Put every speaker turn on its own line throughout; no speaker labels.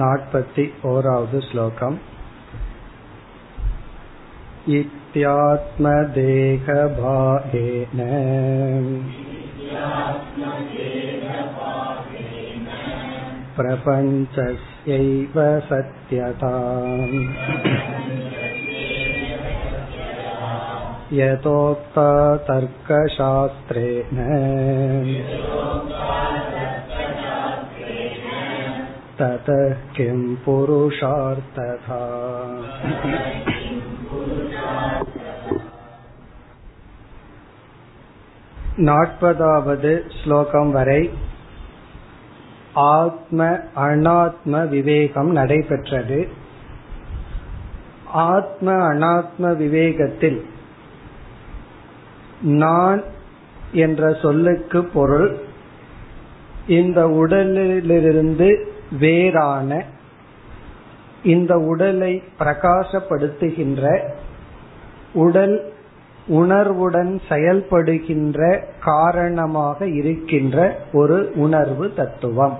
नाट्पति ओरावद् श्लोकम् इत्यात्मदेहभागेन प्रपञ्चस्यैव सत्यता यतोक्ता तर्कशास्त्रेण ततः किं पुरुषार्थथा நாற்பதாவது ஸ்லோகம் வரை ஆத்ம அனாத்ம விவேகம் நடைபெற்றது ஆத்ம அனாத்ம விவேகத்தில் நான் என்ற சொல்லுக்கு பொருள் இந்த உடலிலிருந்து வேறான இந்த உடலை பிரகாசப்படுத்துகின்ற உடல் உணர்வுடன் செயல்படுகின்ற காரணமாக இருக்கின்ற ஒரு உணர்வு தத்துவம்.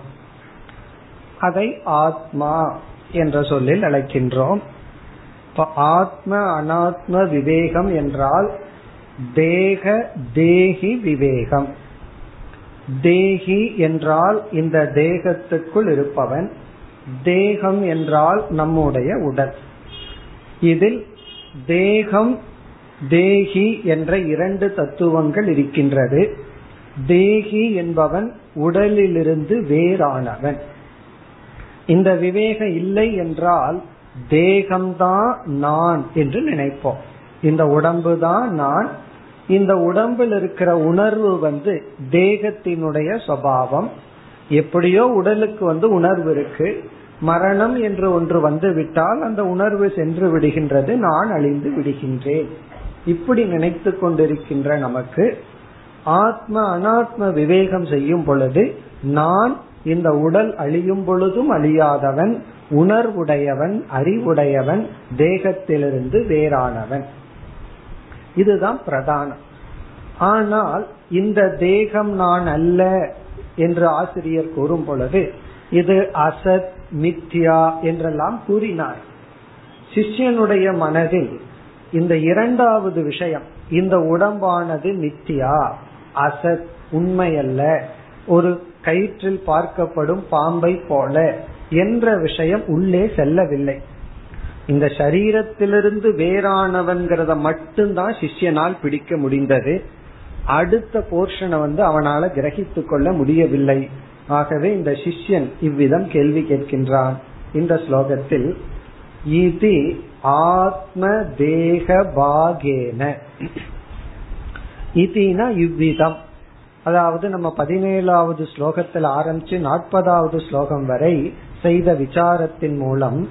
அதை ஆத்மா என்ற சொல்லில் அழைக்கின்றோம். ஆத்ம அனாத்ம விவேகம் என்றால் தேக தேகி விவேகம். தேகி என்றால் இந்த தேகத்துக்குள் இருப்பவன் தேகம் என்றால் நம்முடைய உடல். இதில் தேகம் தேகி என்ற இரண்டு தத்துவங்கள் இருக்கின்றது. தேகி என்பவன் உடலிலிருந்து வேறானவன். இந்த விவேகம் இல்லை என்றால் தேகம்தான் நான் என்று நினைப்போம். இந்த உடம்பு தான் நான் இந்த உடம்பில் இருக்கிற உணர்வு வந்து தேகத்தினுடைய சுவாவம் எப்படியோ உடலுக்கு வந்து உணர்வு இருக்கு. மரணம் என்று ஒன்று வந்து விட்டால் அந்த உணர்வு சென்று விடுகின்றது. நான் அழிந்து விடுகின்றேன். இப்படி நினைத்து கொண்டிருக்கின்ற நமக்கு ஆத்ம அனாத்ம விவேகம் செய்யும் பொழுது நான் இந்த உடல் அழியும் பொழுதும் அழியாதவன் உணர்வுடையவன் அறிவுடையவன் தேகத்திலிருந்து வேறானவன். இதுதான் பிரதானம். ஆனால் இந்த தேகம் நான் அல்ல என்று ஆசிரியர் கூறும் பொழுது இது அசத் மித்யா என்றெல்லாம் கூறினார். சிஷ்யனுடைய மனதில் இந்த இரண்டாவது விஷயம் இந்த உடம்பானது மித்தியா அசத் உண்மையல்ல ஒரு கயிற்றில் பார்க்கப்படும் பாம்பை போல என்ற விஷயம் உள்ளே செல்லவில்லை. இந்த சரீரத்திலிருந்து வேறானவன்கிறத மட்டும்தான் சிஷ்யனால் பிடிக்க முடிந்தது. அடுத்த போர்ஷனை வந்து அவனால கிரகித்து கொள்ள முடியவில்லை. ஆகவே இந்த சிஷ்யன் இவ்விதம் கேள்வி கேட்கின்றான். இந்த ஸ்லோகத்தில் இது ஆத்ம தேக பாகேன. இதுனா இவ்விதம். அதாவது நம்ம பதினேழாவது ஸ்லோகத்தில் ஆரம்பிச்சு நாற்பதாவது ஸ்லோகம் வரை செய்த விசாரத்தின் மூலம்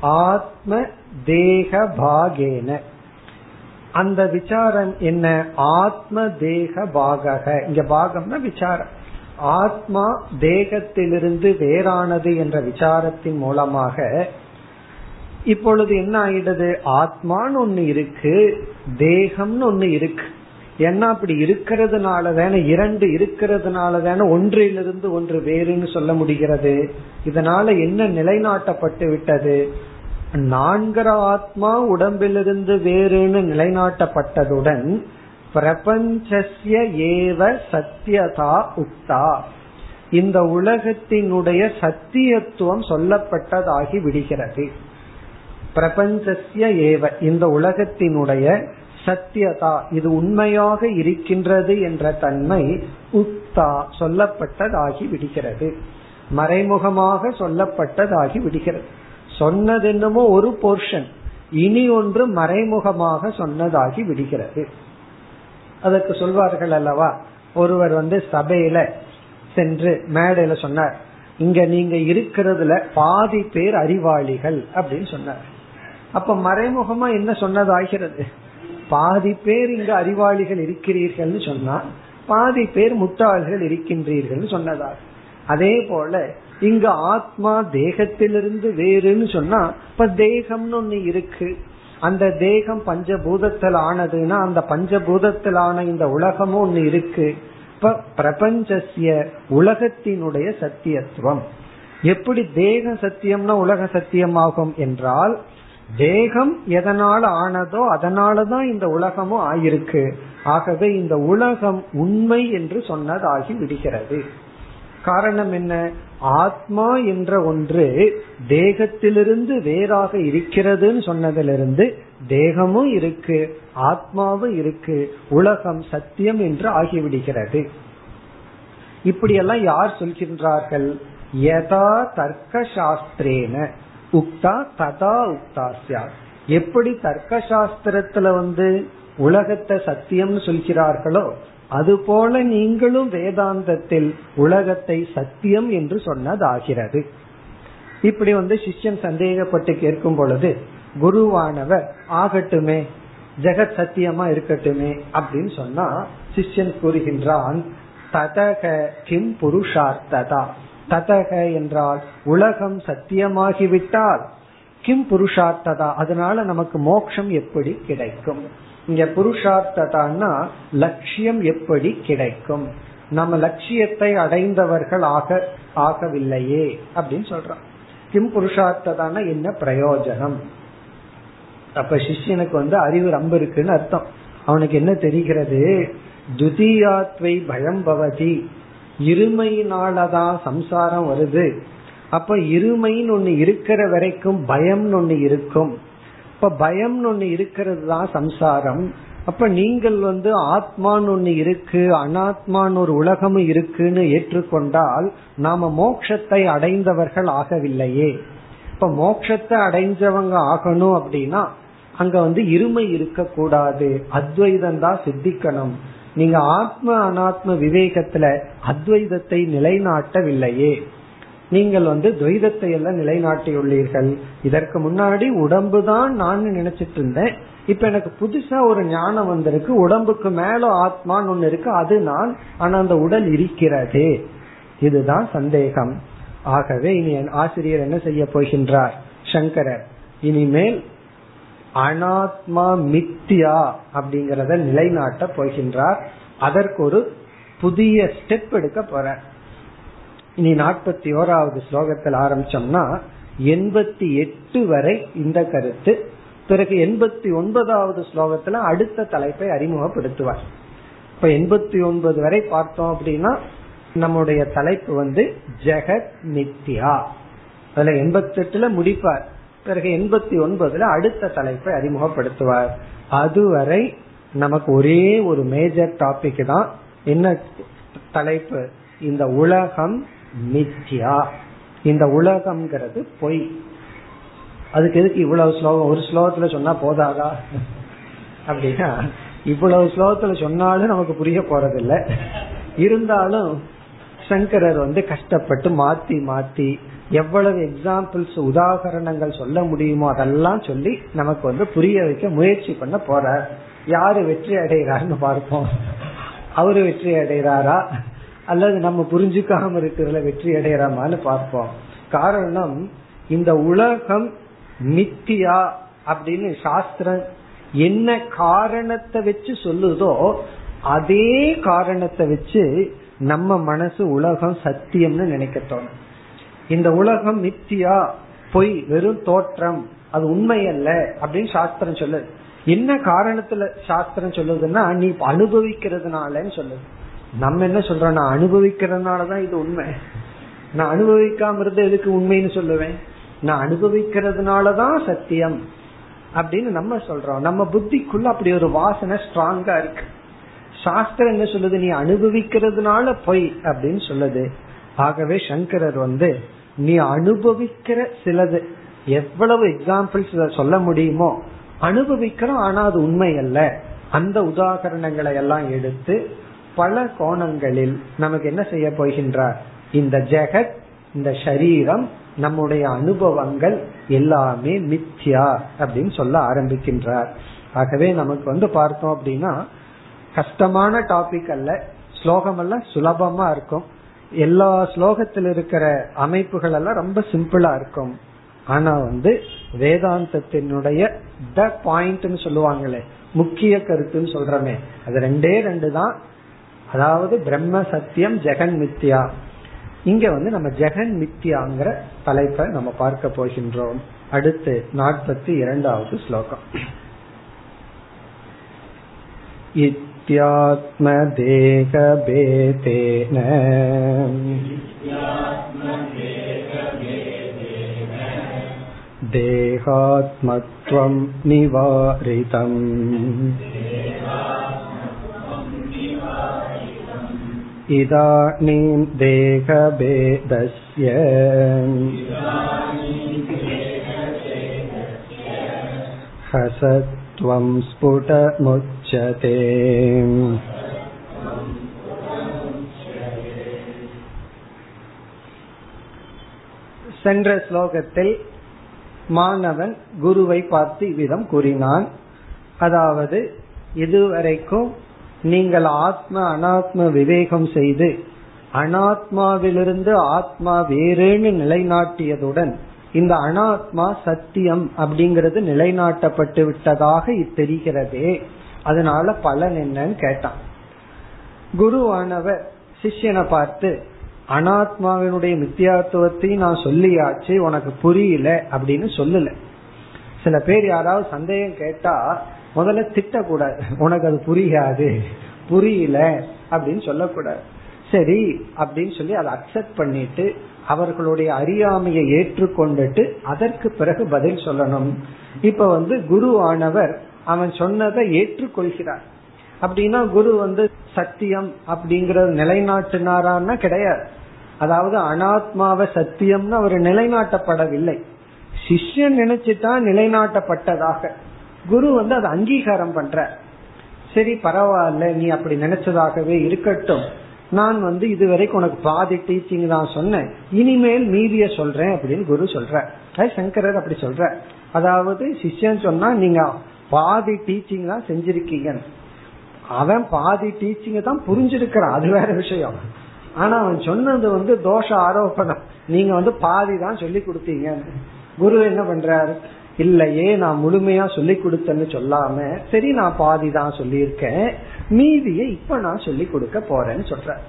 ஆத்ம தேக பாகேன அந்த விசாரம் என்ன? ஆத்ம தேக பாகக இங்க பாகம்னா விசாரம். ஆத்மா தேகத்திலிருந்து வேறானது என்ற விசாரத்தின் மூலமாக இப்பொழுது என்ன ஆயிடுது? ஆத்மான்னு ஒண்ணு இருக்கு தேகம்னு ஒண்ணு இருக்கு. ஏன்னா அப்படி இருக்கிறதுனால தானே இரண்டு இருக்கிறதுனால தானே ஒன்றிலிருந்து ஒன்று வேறுன்னு சொல்ல முடிகிறது. இதனால என்ன நிலைநாட்டப்பட்டு விட்டது? நான்கிற ஆத்மா உடம்பிலிருந்து வேறுன்னு நிலைநாட்டப்பட்டதுடன் பிரபஞ்சஸ்ய ஏவ சத்தியதா உக்தா. இந்த உலகத்தினுடைய சத்தியத்துவம் சொல்லப்பட்டதாகி விடுகிறது. பிரபஞ்சஸ்ய ஏவ இந்த உலகத்தினுடைய சத்தியதா இது உண்மையாக இருக்கின்றது என்ற தன்மை உக்தா சொல்லப்பட்டதாகி விடுகிறது. மறைமுகமாக சொல்லப்பட்டதாகி விடுகிறது. சொன்னது என்னமோ ஒரு போர்ஷன் இனி ஒன்று மறைமுகமாக சொன்னதாகி விடுகிறது. அதற்கு சொல்வார்கள் அல்லவா ஒருவர் வந்து சபையில சென்று மேடையில சொன்னார் இங்க நீங்க இருக்கிறதுல பாதி பேர் அறிவாளிகள் அப்படின்னு சொன்னார். அப்ப மறைமுகமா என்ன சொன்னதாகிறது? பாதி பேர் இங்கு அறிவாளிகள் இருக்கிறீர்கள்னு சொன்னா பாதி பேர் முட்டாள்கள் இருக்கின்றீர்கள் சொன்னதாக அதே போல இங்கு ஆத்மா தேகத்திலிருந்து வேறுன்னு சொன்னா இப்ப தேகம்னு ஒண்ணு இருக்கு. அந்த தேகம் பஞ்சபூதத்தில் ஆனதுன்னா அந்த பஞ்சபூதத்தில் ஆன இந்த உலகமும் ஒண்ணு இருக்கு. இப்ப பிரபஞ்சசிய உலகத்தினுடைய சத்தியத்துவம். எப்படி தேக சத்தியம்னா உலக சத்தியமாகும் என்றால் தேகம் எதனால ஆனதோ அதனாலதான் இந்த உலகமும் ஆயிருக்கு. ஆகவே இந்த உலகம் உண்மை என்று சொன்னதாகி விடுகிறது. காரணம் என்ன? ஆத்மா என்ற ஒன்று தேகத்திலிருந்து வேறாக இருக்கிறதுன்னு சொன்னதிலிருந்து தேகமும் இருக்கு ஆத்மாவும் இருக்கு உலகம் சத்தியம் என்று ஆகிவிடுகிறது. இப்படியெல்லாம் யார் சொல்கின்றார்கள்? யதா தர்க்க சாஸ்திரேன உக்தா ததா உக்தாசியா எப்படி தர்க்க சாஸ்திரத்துல வந்து உலகத்தை சத்தியம்னு சொல்கிறார்களோ அதுபோல நீங்களும் வேதாந்தத்தில் உலகத்தை சத்தியம் என்று சொன்னதாகிறது. இப்படி வந்து சிஷ்யன் சந்தேகப்பட்டு கேட்கும் பொழுது குருவானவர் ஆகட்டுமே ஜெகத் சத்தியமா இருக்கட்டுமே அப்படின்னு சொன்னா சிஷ்யன் கூறுகின்றான் ததக கிம் புருஷார்த்ததா. ததக என்றால் உலகம் சத்தியமாகிவிட்டால். கிம் புருஷார்த்ததா? அதனால நமக்கு மோட்சம் எப்படி கிடைக்கும்? இங்க புருஷார்த்ததான்னா லட்சியம் எப்படி கிடைக்கும்? நம்ம லட்சியத்தை அடைந்தவர்கள் ஆக ஆகவில்லையே அப்படின்னு சொல்றோம். கிம் புருஷார்த்ததான என்ன பிரயோஜனம்? அப்ப சிஷ்யனுக்கு வந்து அறிவு ரொம்ப இருக்குன்னு அர்த்தம். அவனுக்கு என்ன தெரிகிறது? துதியாத்வை பயம் பவதி. இருமையினாலதான் சம்சாரம் வருது. அப்ப இருமைன்னு ஒண்ணு இருக்கிற வரைக்கும் பயம்னு ஒண்ணு இருக்கும். இப்ப பயம்னு ஒண்ணு இருக்கிறது தான் சம்சாரம். அப்ப நீங்கள் வந்து ஆத்மான்னு ஒண்ணு இருக்கு அனாத்மான்னு ஒரு உலகமும் இருக்குன்னு ஏற்றுக்கொண்டால் நாம மோட்சத்தை அடைந்தவர்கள் ஆகவில்லையே. இப்ப மோட்சத்தை அடைஞ்சவங்க ஆகணும் அப்படின்னா அங்க வந்து இருமை இருக்க கூடாது அத்வைதம் தான் சித்திக்கணும். நீங்க ஆத்ம அனாத்ம விவேகத்துல அத்வைதத்தை நிலைநாட்டவில்லையே. நீங்கள் வந்து துவைதத்தை எல்லாம் நிலைநாட்டியுள்ளீர்கள். இதற்கு முன்னாடி உடம்பு தான் நான் நினைச்சிட்டு இருந்தேன். இப்ப எனக்கு புதுசா ஒரு ஞானம் வந்திருக்கு. உடம்புக்கு மேல ஆத்மான்னு ஒண்ணு இருக்கு. அது நான். ஆனா அந்த உடல் இருக்கிறது. இதுதான் சந்தேகம். ஆகவே இனி ஆசிரியர் என்ன செய்ய போகின்றார்? சங்கரர். இனிமேல் அனாத்மா மித்தியா அப்படிங்கறத நிலைநாட்ட போகின்றார். அதற்கு ஒரு புதிய ஸ்டெப் எடுக்க போற. இனி நாற்பத்தி ஓராவது ஸ்லோகத்தில் ஆரம்பிச்சோம்னா எண்பத்தி எட்டு வரை இந்த கருத்து. பிறகு எண்பத்தி ஒன்பதாவது ஸ்லோகத்துல அடுத்த தலைப்பை அறிமுகப்படுத்துவார். இப்ப எண்பத்தி ஒன்பது வரை பார்த்தோம் அப்படின்னா நம்முடைய தலைப்பு வந்து ஜெகத் நித்யா அதுல எண்பத்தி எட்டுல முடிப்பார். பிறகு எண்பத்தி ஒன்பதுல அடுத்த தலைப்பை அறிமுகப்படுத்துவார். அதுவரை நமக்கு ஒரே ஒரு மேஜர் டாபிக் தான் என்ன தலைப்பு? இந்த உலகம் மித்யா. இந்த உலகம்ங்கிறது பொய். அதுக்கு எதுக்கு இவ்வளவு ஸ்லோகம்? ஒரு ஸ்லோகத்துல சொன்னா போதாதா? அப்படின்னா இவ்வளவு ஸ்லோகத்துல சொன்னாலும் நமக்கு புரிய போறதில்ல. இருந்தாலும் சங்கரர் வந்து கஷ்டப்பட்டு மாத்தி மாத்தி எவ்வளவு எக்ஸாம்பிள்ஸ் உதாகரணங்கள் சொல்ல முடியுமோ அதெல்லாம் சொல்லி நமக்கு வந்து புரிய வைக்க முயற்சி பண்ண போற யாரு வெற்றி அடைகிறாருன்னு பார்ப்போம். அவரு வெற்றி அடைகிறாரா? அல்லது நம்ம புரிஞ்சுக்காம இருக்கிறதுல வெற்றி அடையறாமான்னு பார்ப்போம். காரணம் இந்த உலகம் மித்தியா அப்படின்னு சாஸ்திரம் என்ன காரணத்தை வச்சு சொல்லுதோ அதே காரணத்தை வச்சு நம்ம மனசு உலகம் சத்தியம்னு நினைக்க தோணும் இந்த உலகம் மித்தியா பொய் வெறும் தோற்றம் அது உண்மை அல்ல அப்படின்னு சாஸ்திரம் சொல்லுது. என்ன காரணத்துல சாஸ்திரம் சொல்லுதுன்னா நீ அனுபவிக்கிறதுனாலன்னு சொல்லுது. நம்ம என்ன சொல்றோம்? நான் அனுபவிக்கிறதுனாலதான் இது உண்மை. நான் அனுபவிக்காம இருந்த எதுக்கு உண்மைன்னு சொல்லுவேன்? நான் அனுபவிக்கிறதுனாலதான் சத்தியம் அப்படின்னு நம்ம சொல்றோம். நம்ம புத்திக்குள்ள அப்படி ஒரு வாசனை ஸ்ட்ராங்கா இருக்கு. சாஸ்திரம் என்ன சொல்லுது? நீ அனுபவிக்கிறதுனால பொய் அப்படின்னு சொல்லுது. ஆகவே சங்கரர் வந்து நீ அனுபவிக்கிற சிலது எவ்வளவு எக்ஸாம்பிள்ஸ் சொல்ல முடியுமோ அனுபவிக்கிறோம் ஆனா அது உண்மை அல்ல. அந்த உதாகரணங்களை எல்லாம் எடுத்து பல கோணங்களில் நமக்கு என்ன செய்ய போகின்றார்? இந்த ஜெகத் இந்த சரீரம் நம்முடைய அனுபவங்கள் எல்லாமே மித்யா அப்படின்னு சொல்ல ஆரம்பிக்கின்றார். ஆகவே நமக்கு வந்து பார்த்தோம் அப்படின்னா கஷ்டமான டாபிக் அல்ல. ஸ்லோகம் எல்லாம் சுலபமா இருக்கும். எல்லா ஸ்லோகத்தில் இருக்கிற அமைப்புகள் எல்லாம் ரொம்ப சிம்பிளா இருக்கும். ஆனா வந்து வேதாந்தத்தினுடைய த பாயிண்ட்னு சொல்லுவாங்களே முக்கிய கருத்துன்னு சொல்றமே. அது ரெண்டே ரெண்டு தான். அதாவது பிரம்ம சத்தியம் ஜெகன் மித்யா. இங்க வந்து நம்ம ஜெகன் மித்யாங்கிற தலைப்பை நம்ம பார்க்க போகின்றோம். அடுத்து நாற்பத்தி இரண்டாவது ஸ்லோகம். इत्यात्मदेहभेदेन देहात्मत्वं निवारितम् इदानीं देहभेदस्य हसत्वं स्फुटमुच्यते சென்ற ஸ்லோகத்தில் மாணவன் குருவை பார்த்து இவ்விதம் கூறினான் அதாவது இதுவரைக்கும் நீங்கள் ஆத்ம அனாத்ம விவேகம் செய்து அனாத்மாவிலிருந்து ஆத்மா வேறுன்னு நிலைநாட்டியதுடன் இந்த அனாத்மா சத்தியம் அப்படிங்கிறது நிலைநாட்டப்பட்டு விட்டதாக தெரிகிறதே அதனால பலன் என்னன்னு கேட்டான். குருவானவர் சிஷ்யனை பார்த்து அனாத்மாவினுடைய மித்தியாத்துவத்தையும் நான் சொல்லியாச்சு உனக்கு புரியல அப்படின்னு சொல்லல. சில பேர் யாராவது சந்தேகம் கேட்டா முதல்ல திட்டக்கூடாது உனக்கு அது புரியாது புரியல அப்படின்னு சொல்லக்கூடாது. சரி அப்படின்னு சொல்லி அதை அக்செப்ட் பண்ணிட்டு அவர்களுடைய அறியாமையை ஏற்றுக்கொண்டுட்டு அதற்கு பிறகு பதில் சொல்லணும். இப்ப வந்து குரு அவன் சொன்னதை ஏற்றுக்கொள்கிறார் அப்படின்னா குரு வந்து சத்தியம் அப்படிங்கிற நிலைநாட்டினாரான்னா கிடையாது. அதாவது அனாத்மாவை சத்தியம்னு அவர் நிலைநாட்டப்படவில்லை. சிஷ்யன் நினைச்சிட்டா நிலைநாட்டப்பட்டதாக. குரு வந்து அதை அங்கீகாரம் பண்ற. சரி பரவாயில்ல நீ அப்படி நினைச்சதாகவே இருக்கட்டும். நான் வந்து இதுவரைக்கும் உனக்கு பாதி டீச்சிங் தான் சொன்னேன். இனிமேல் மீதிய சொல்றேன் அப்படின்னு குரு சொல்ற. சங்கரர் அப்படி சொல்ற. அதாவது சிஷ்யன் சொன்னா நீங்க பாதி டீச்சிங் தான் செஞ்சிருக்கீங்க அவன் பாதி டீச்சிங்க தான் புரிஞ்சிருக்கிறான். அது வேற விஷயம். ஆனா அவன் சொன்னது வந்து தோஷ ஆரோபணம். நீங்க வந்து பாதி தான் சொல்லி கொடுத்தீங்க குரு என்ன பண்றாரு? இல்லையே நான் முழுமையா சொல்லி கொடுத்தேன்னு சொல்லாம சரி நான் பாதி தான் சொல்லியிருக்கேன். மீதியை இப்ப நான் சொல்லி கொடுக்க போறேன்னு சொல்றேன்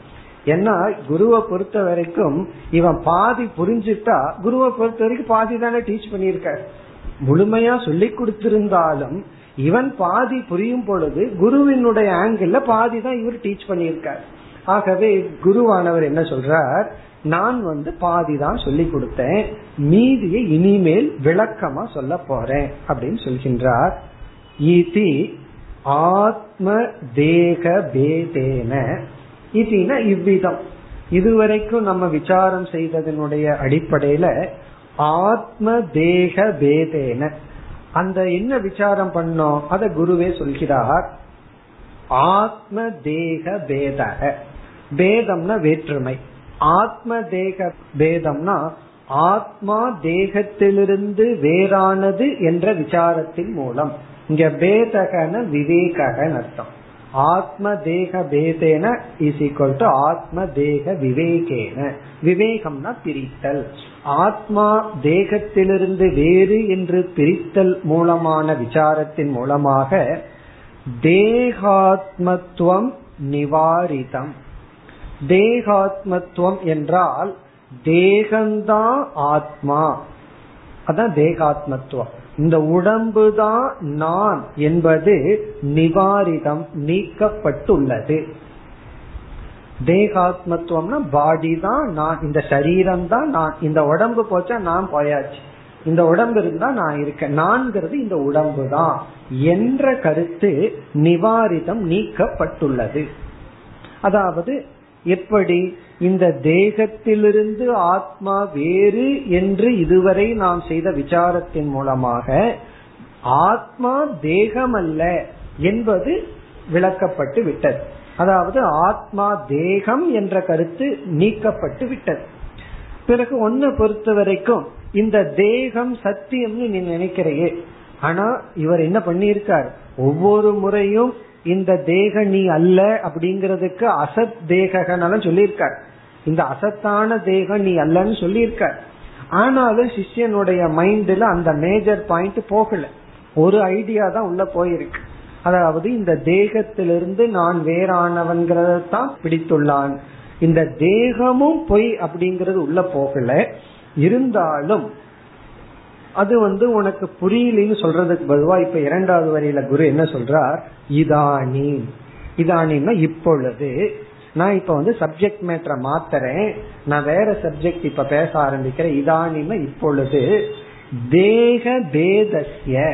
ஏன்னா குருவை பொறுத்த வரைக்கும் இவன் பாதி புரிஞ்சுட்டா குருவை பொறுத்த வரைக்கும் பாதி தானே டீச் பண்ணிருக்க முழுமையா சொல்லி கொடுத்திருந்தாலும் இவன் பாதி புரியும் பொழுது குருவினுடைய ஆங்கிள் பாதி தான் இவர் டீச் பண்ணியிருக்கார். ஆகவே குருவானவர் என்ன சொல்றார்? நான் வந்து பாதி தான் சொல்லி கொடுத்தேன். மீதியை இனிமேல் விளக்கமா சொல்ல போறேன் அப்படின்னு சொல்கின்றார். இதி ஆத்ம தேக பேதேன. இதுனா இவ்விதம். இதுவரைக்கும் நம்ம விசாரம் செய்ததனுடைய அடிப்படையில ஆத்ம தேக பேதேன அந்த என்ன விசாரம் பண்ணோம் அத குருவே சொல்கிறார். ஆத்ம தேக பேதக பேதம்னா வேற்றுமை. ஆத்ம தேக பேதம்னா ஆத்மா தேகத்திலிருந்து வேறானது என்ற விசாரத்தின் மூலம். இங்க பேதகன விவேகன் அர்த்தம். ஆத்ம தேக பேதேன இஸ் ஈக்வல் டு ஆத்ம தேக விவேகேன விவேகம்னா பிரித்தல். ஆத்மா தேகத்திலிருந்து வேறு என்று பிரித்தல் மூலமான விசாரத்தின் மூலமாக தேகாத்மத்துவம் நிவாரிதம். தேகாத்மத்துவம் என்றால் தேகந்தான் ஆத்மா. அதான் தேகாத்மத்துவம். இந்த உடம்பு தான் நான் என்பது நிவாரிதம் நீக்கப்பட்டுள்ளது. தேகாத்மத்துவம்னா பாடி தான் நான் இந்த சரீரம் தான் நான் இந்த உடம்பு போச்சா நான் போயாச்சு. இந்த உடம்பு இருந்தா நான் இருக்கேன் நான்கிறது இந்த உடம்பு தான் என்ற கருத்து நிவாரிதம் நீக்கப்பட்டுள்ளது. அதாவது எப்படி இந்த தேகத்திலிருந்து ஆத்மா வேறு என்று இதுவரை நாம் செய்த விசாரத்தின் மூலமாக ஆத்மா தேகம் அல்ல என்பது விளக்கப்பட்டு விட்டது. அதாவது ஆத்மா தேகம் என்ற கருத்து நீக்கப்பட்டு விட்டது. பிறகு ஒன்ன பொறுத்த வரைக்கும் இந்த தேகம் சத்தியம்னு நீ நினைக்கிறையே. ஆனா இவர் என்ன பண்ணியிருக்கார்? ஒவ்வொரு முறையும் இந்த தேக நீ அல்ல அப்படிங்கறதுக்கு அசத் தேகனாலும் சொல்லியிருக்கார். இந்த அசத்தான தேகம் நீ அல்லன்னு சொல்லியிருக்கார். ஆனாலும் சிஷ்யனுடைய மைண்ட்ல அந்த மேஜர் பாயிண்ட் போகல. ஒரு ஐடியா தான் உள்ள போயிருக்கு. அதாவது இந்த தேகத்திலிருந்து நான் வேறானவன்கிறத தான் பிடித்துள்ளான். இந்த தேகமும் பொய் அப்படிங்கறது உள்ள போகல. இருந்தாலும் அது வந்து உனக்கு புரியலன்னு சொல்றதுக்கு பதுவா இப்ப இரண்டாவது வரியில குரு என்ன சொல்றார்? இதானி. இதானின்னா இப்பொழுது. நான் இப்ப வந்து சப்ஜெக்ட் மேட்டரை மாத்தறேன். நான் வேற சப்ஜெக்ட் இப்ப பேச ஆரம்பிக்கிறேன். இதானின்னா இப்பொழுது. தேக பேதஸ்ய.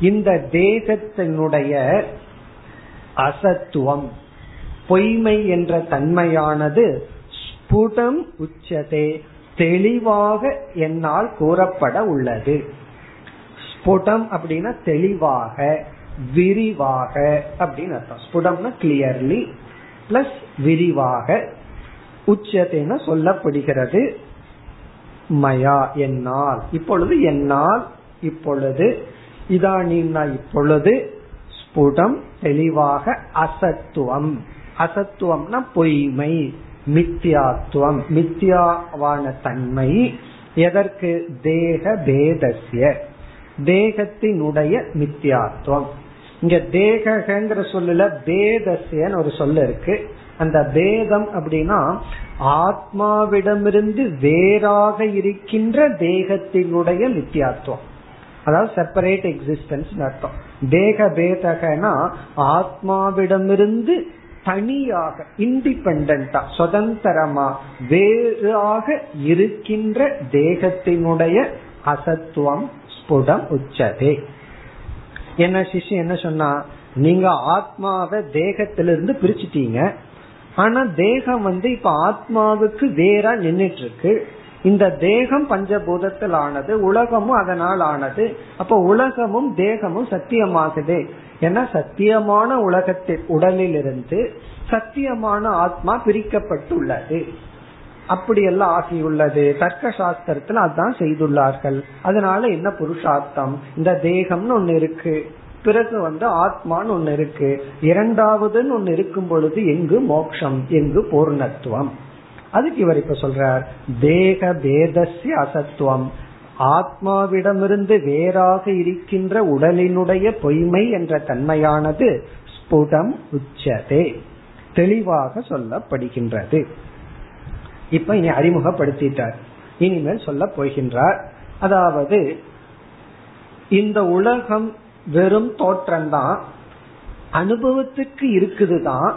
இந்த தேகத்தினுடைய அசத்துவம். பொய்மை என்ற தன்மையானது ஸ்புடம் உச்சதே. தெளிவாக என்னால் கூறப்பட உள்ளது. ஸ்புடம் அப்படின்னா தெளிவாக விரிவாக அப்படின்னு அர்த்தம். ஸ்புடம்னா கிளியர்லி பிளஸ் விரிவாக உச்சத்தைன்னு சொல்லப்படுகிறது. மயா என்னால். இப்பொழுது என்னால் இப்பொழுது இதானீம்னா இப்பொழுது ஸ்புடம் தெளிவாக அசத்துவம். அசத்துவம்னா பொய்மை. மித்தியாத்துவம் மித்தியாவான தன்மை எதற்கு? தேக பேதசிய தேகத்தினுடைய மித்தியாத்துவம். இங்க தேகங்கிற சொல்லுல பேதசியன்னு ஒரு சொல்ல இருக்கு. அந்த பேதம் அப்படின்னா ஆத்மாவிடமிருந்து வேறாக இருக்கின்ற தேகத்தினுடைய மித்தியாத்துவம். அதாவது செப்பரேட் எக்ஸிஸ்டன்ஸ் அர்த்தம். தேக பேதகனா ஆத்மாவிடமிருந்து தனியாக இண்டிபெண்டா சுதந்திரமா வேறாக இருக்கின்ற தேகத்தினுடைய அசத்துவம் ஸ்புடம் உச்சதே. என்ன சிஷ்யம் என்ன சொன்னா நீங்க ஆத்மாவை தேகத்திலிருந்து பிரிச்சுட்டீங்க ஆனா தேகம் வந்து இப்ப ஆத்மாவுக்கு வேற நின்றுட்டு இருக்கு இந்த தேகம் பஞ்சபூதத்தில் ஆனது உலகமும் அதனால் ஆனது அப்ப உலகமும் தேகமும் சத்தியமாகுது. ஏன்னா சத்தியமான உலகத்தில் உடலிலிருந்து சத்தியமான ஆத்மா பிரிக்கப்பட்டுள்ளது. அப்படியெல்லாம் ஆகியுள்ளது. தர்க்க சாஸ்திரத்துல அதான் செய்துள்ளார்கள். அதனால என்ன புருஷார்த்தம்? இந்த தேகம்னு ஒண்ணு இருக்கு. பிறகு வந்து ஆத்மான்னு ஒண்ணு இருக்கு. இரண்டாவதுன்னு ஒண்ணு இருக்கும் பொழுது எங்கு மோக்ஷம்? எங்கு பூர்ணத்துவம்? அதுக்கு இவர் இப்ப சொல்றார். தேக பேதஸ்ய அசத்துவம். ஆத்மாவிடமிருந்து வேறாக இருக்கின்ற உடலினுடைய பொய்மை என்ற தன்மையானது ஸ்புடம் உச்சதே. தெளிவாக சொல்லப்படுகின்றது. இப்ப இனி அறிமுகப்படுத்திட்டார். இனிமேல் சொல்ல போகின்றார். அதாவது இந்த உலகம் வெறும் தோற்றம்தான். அனுபவத்துக்கு இருக்குதுதான்.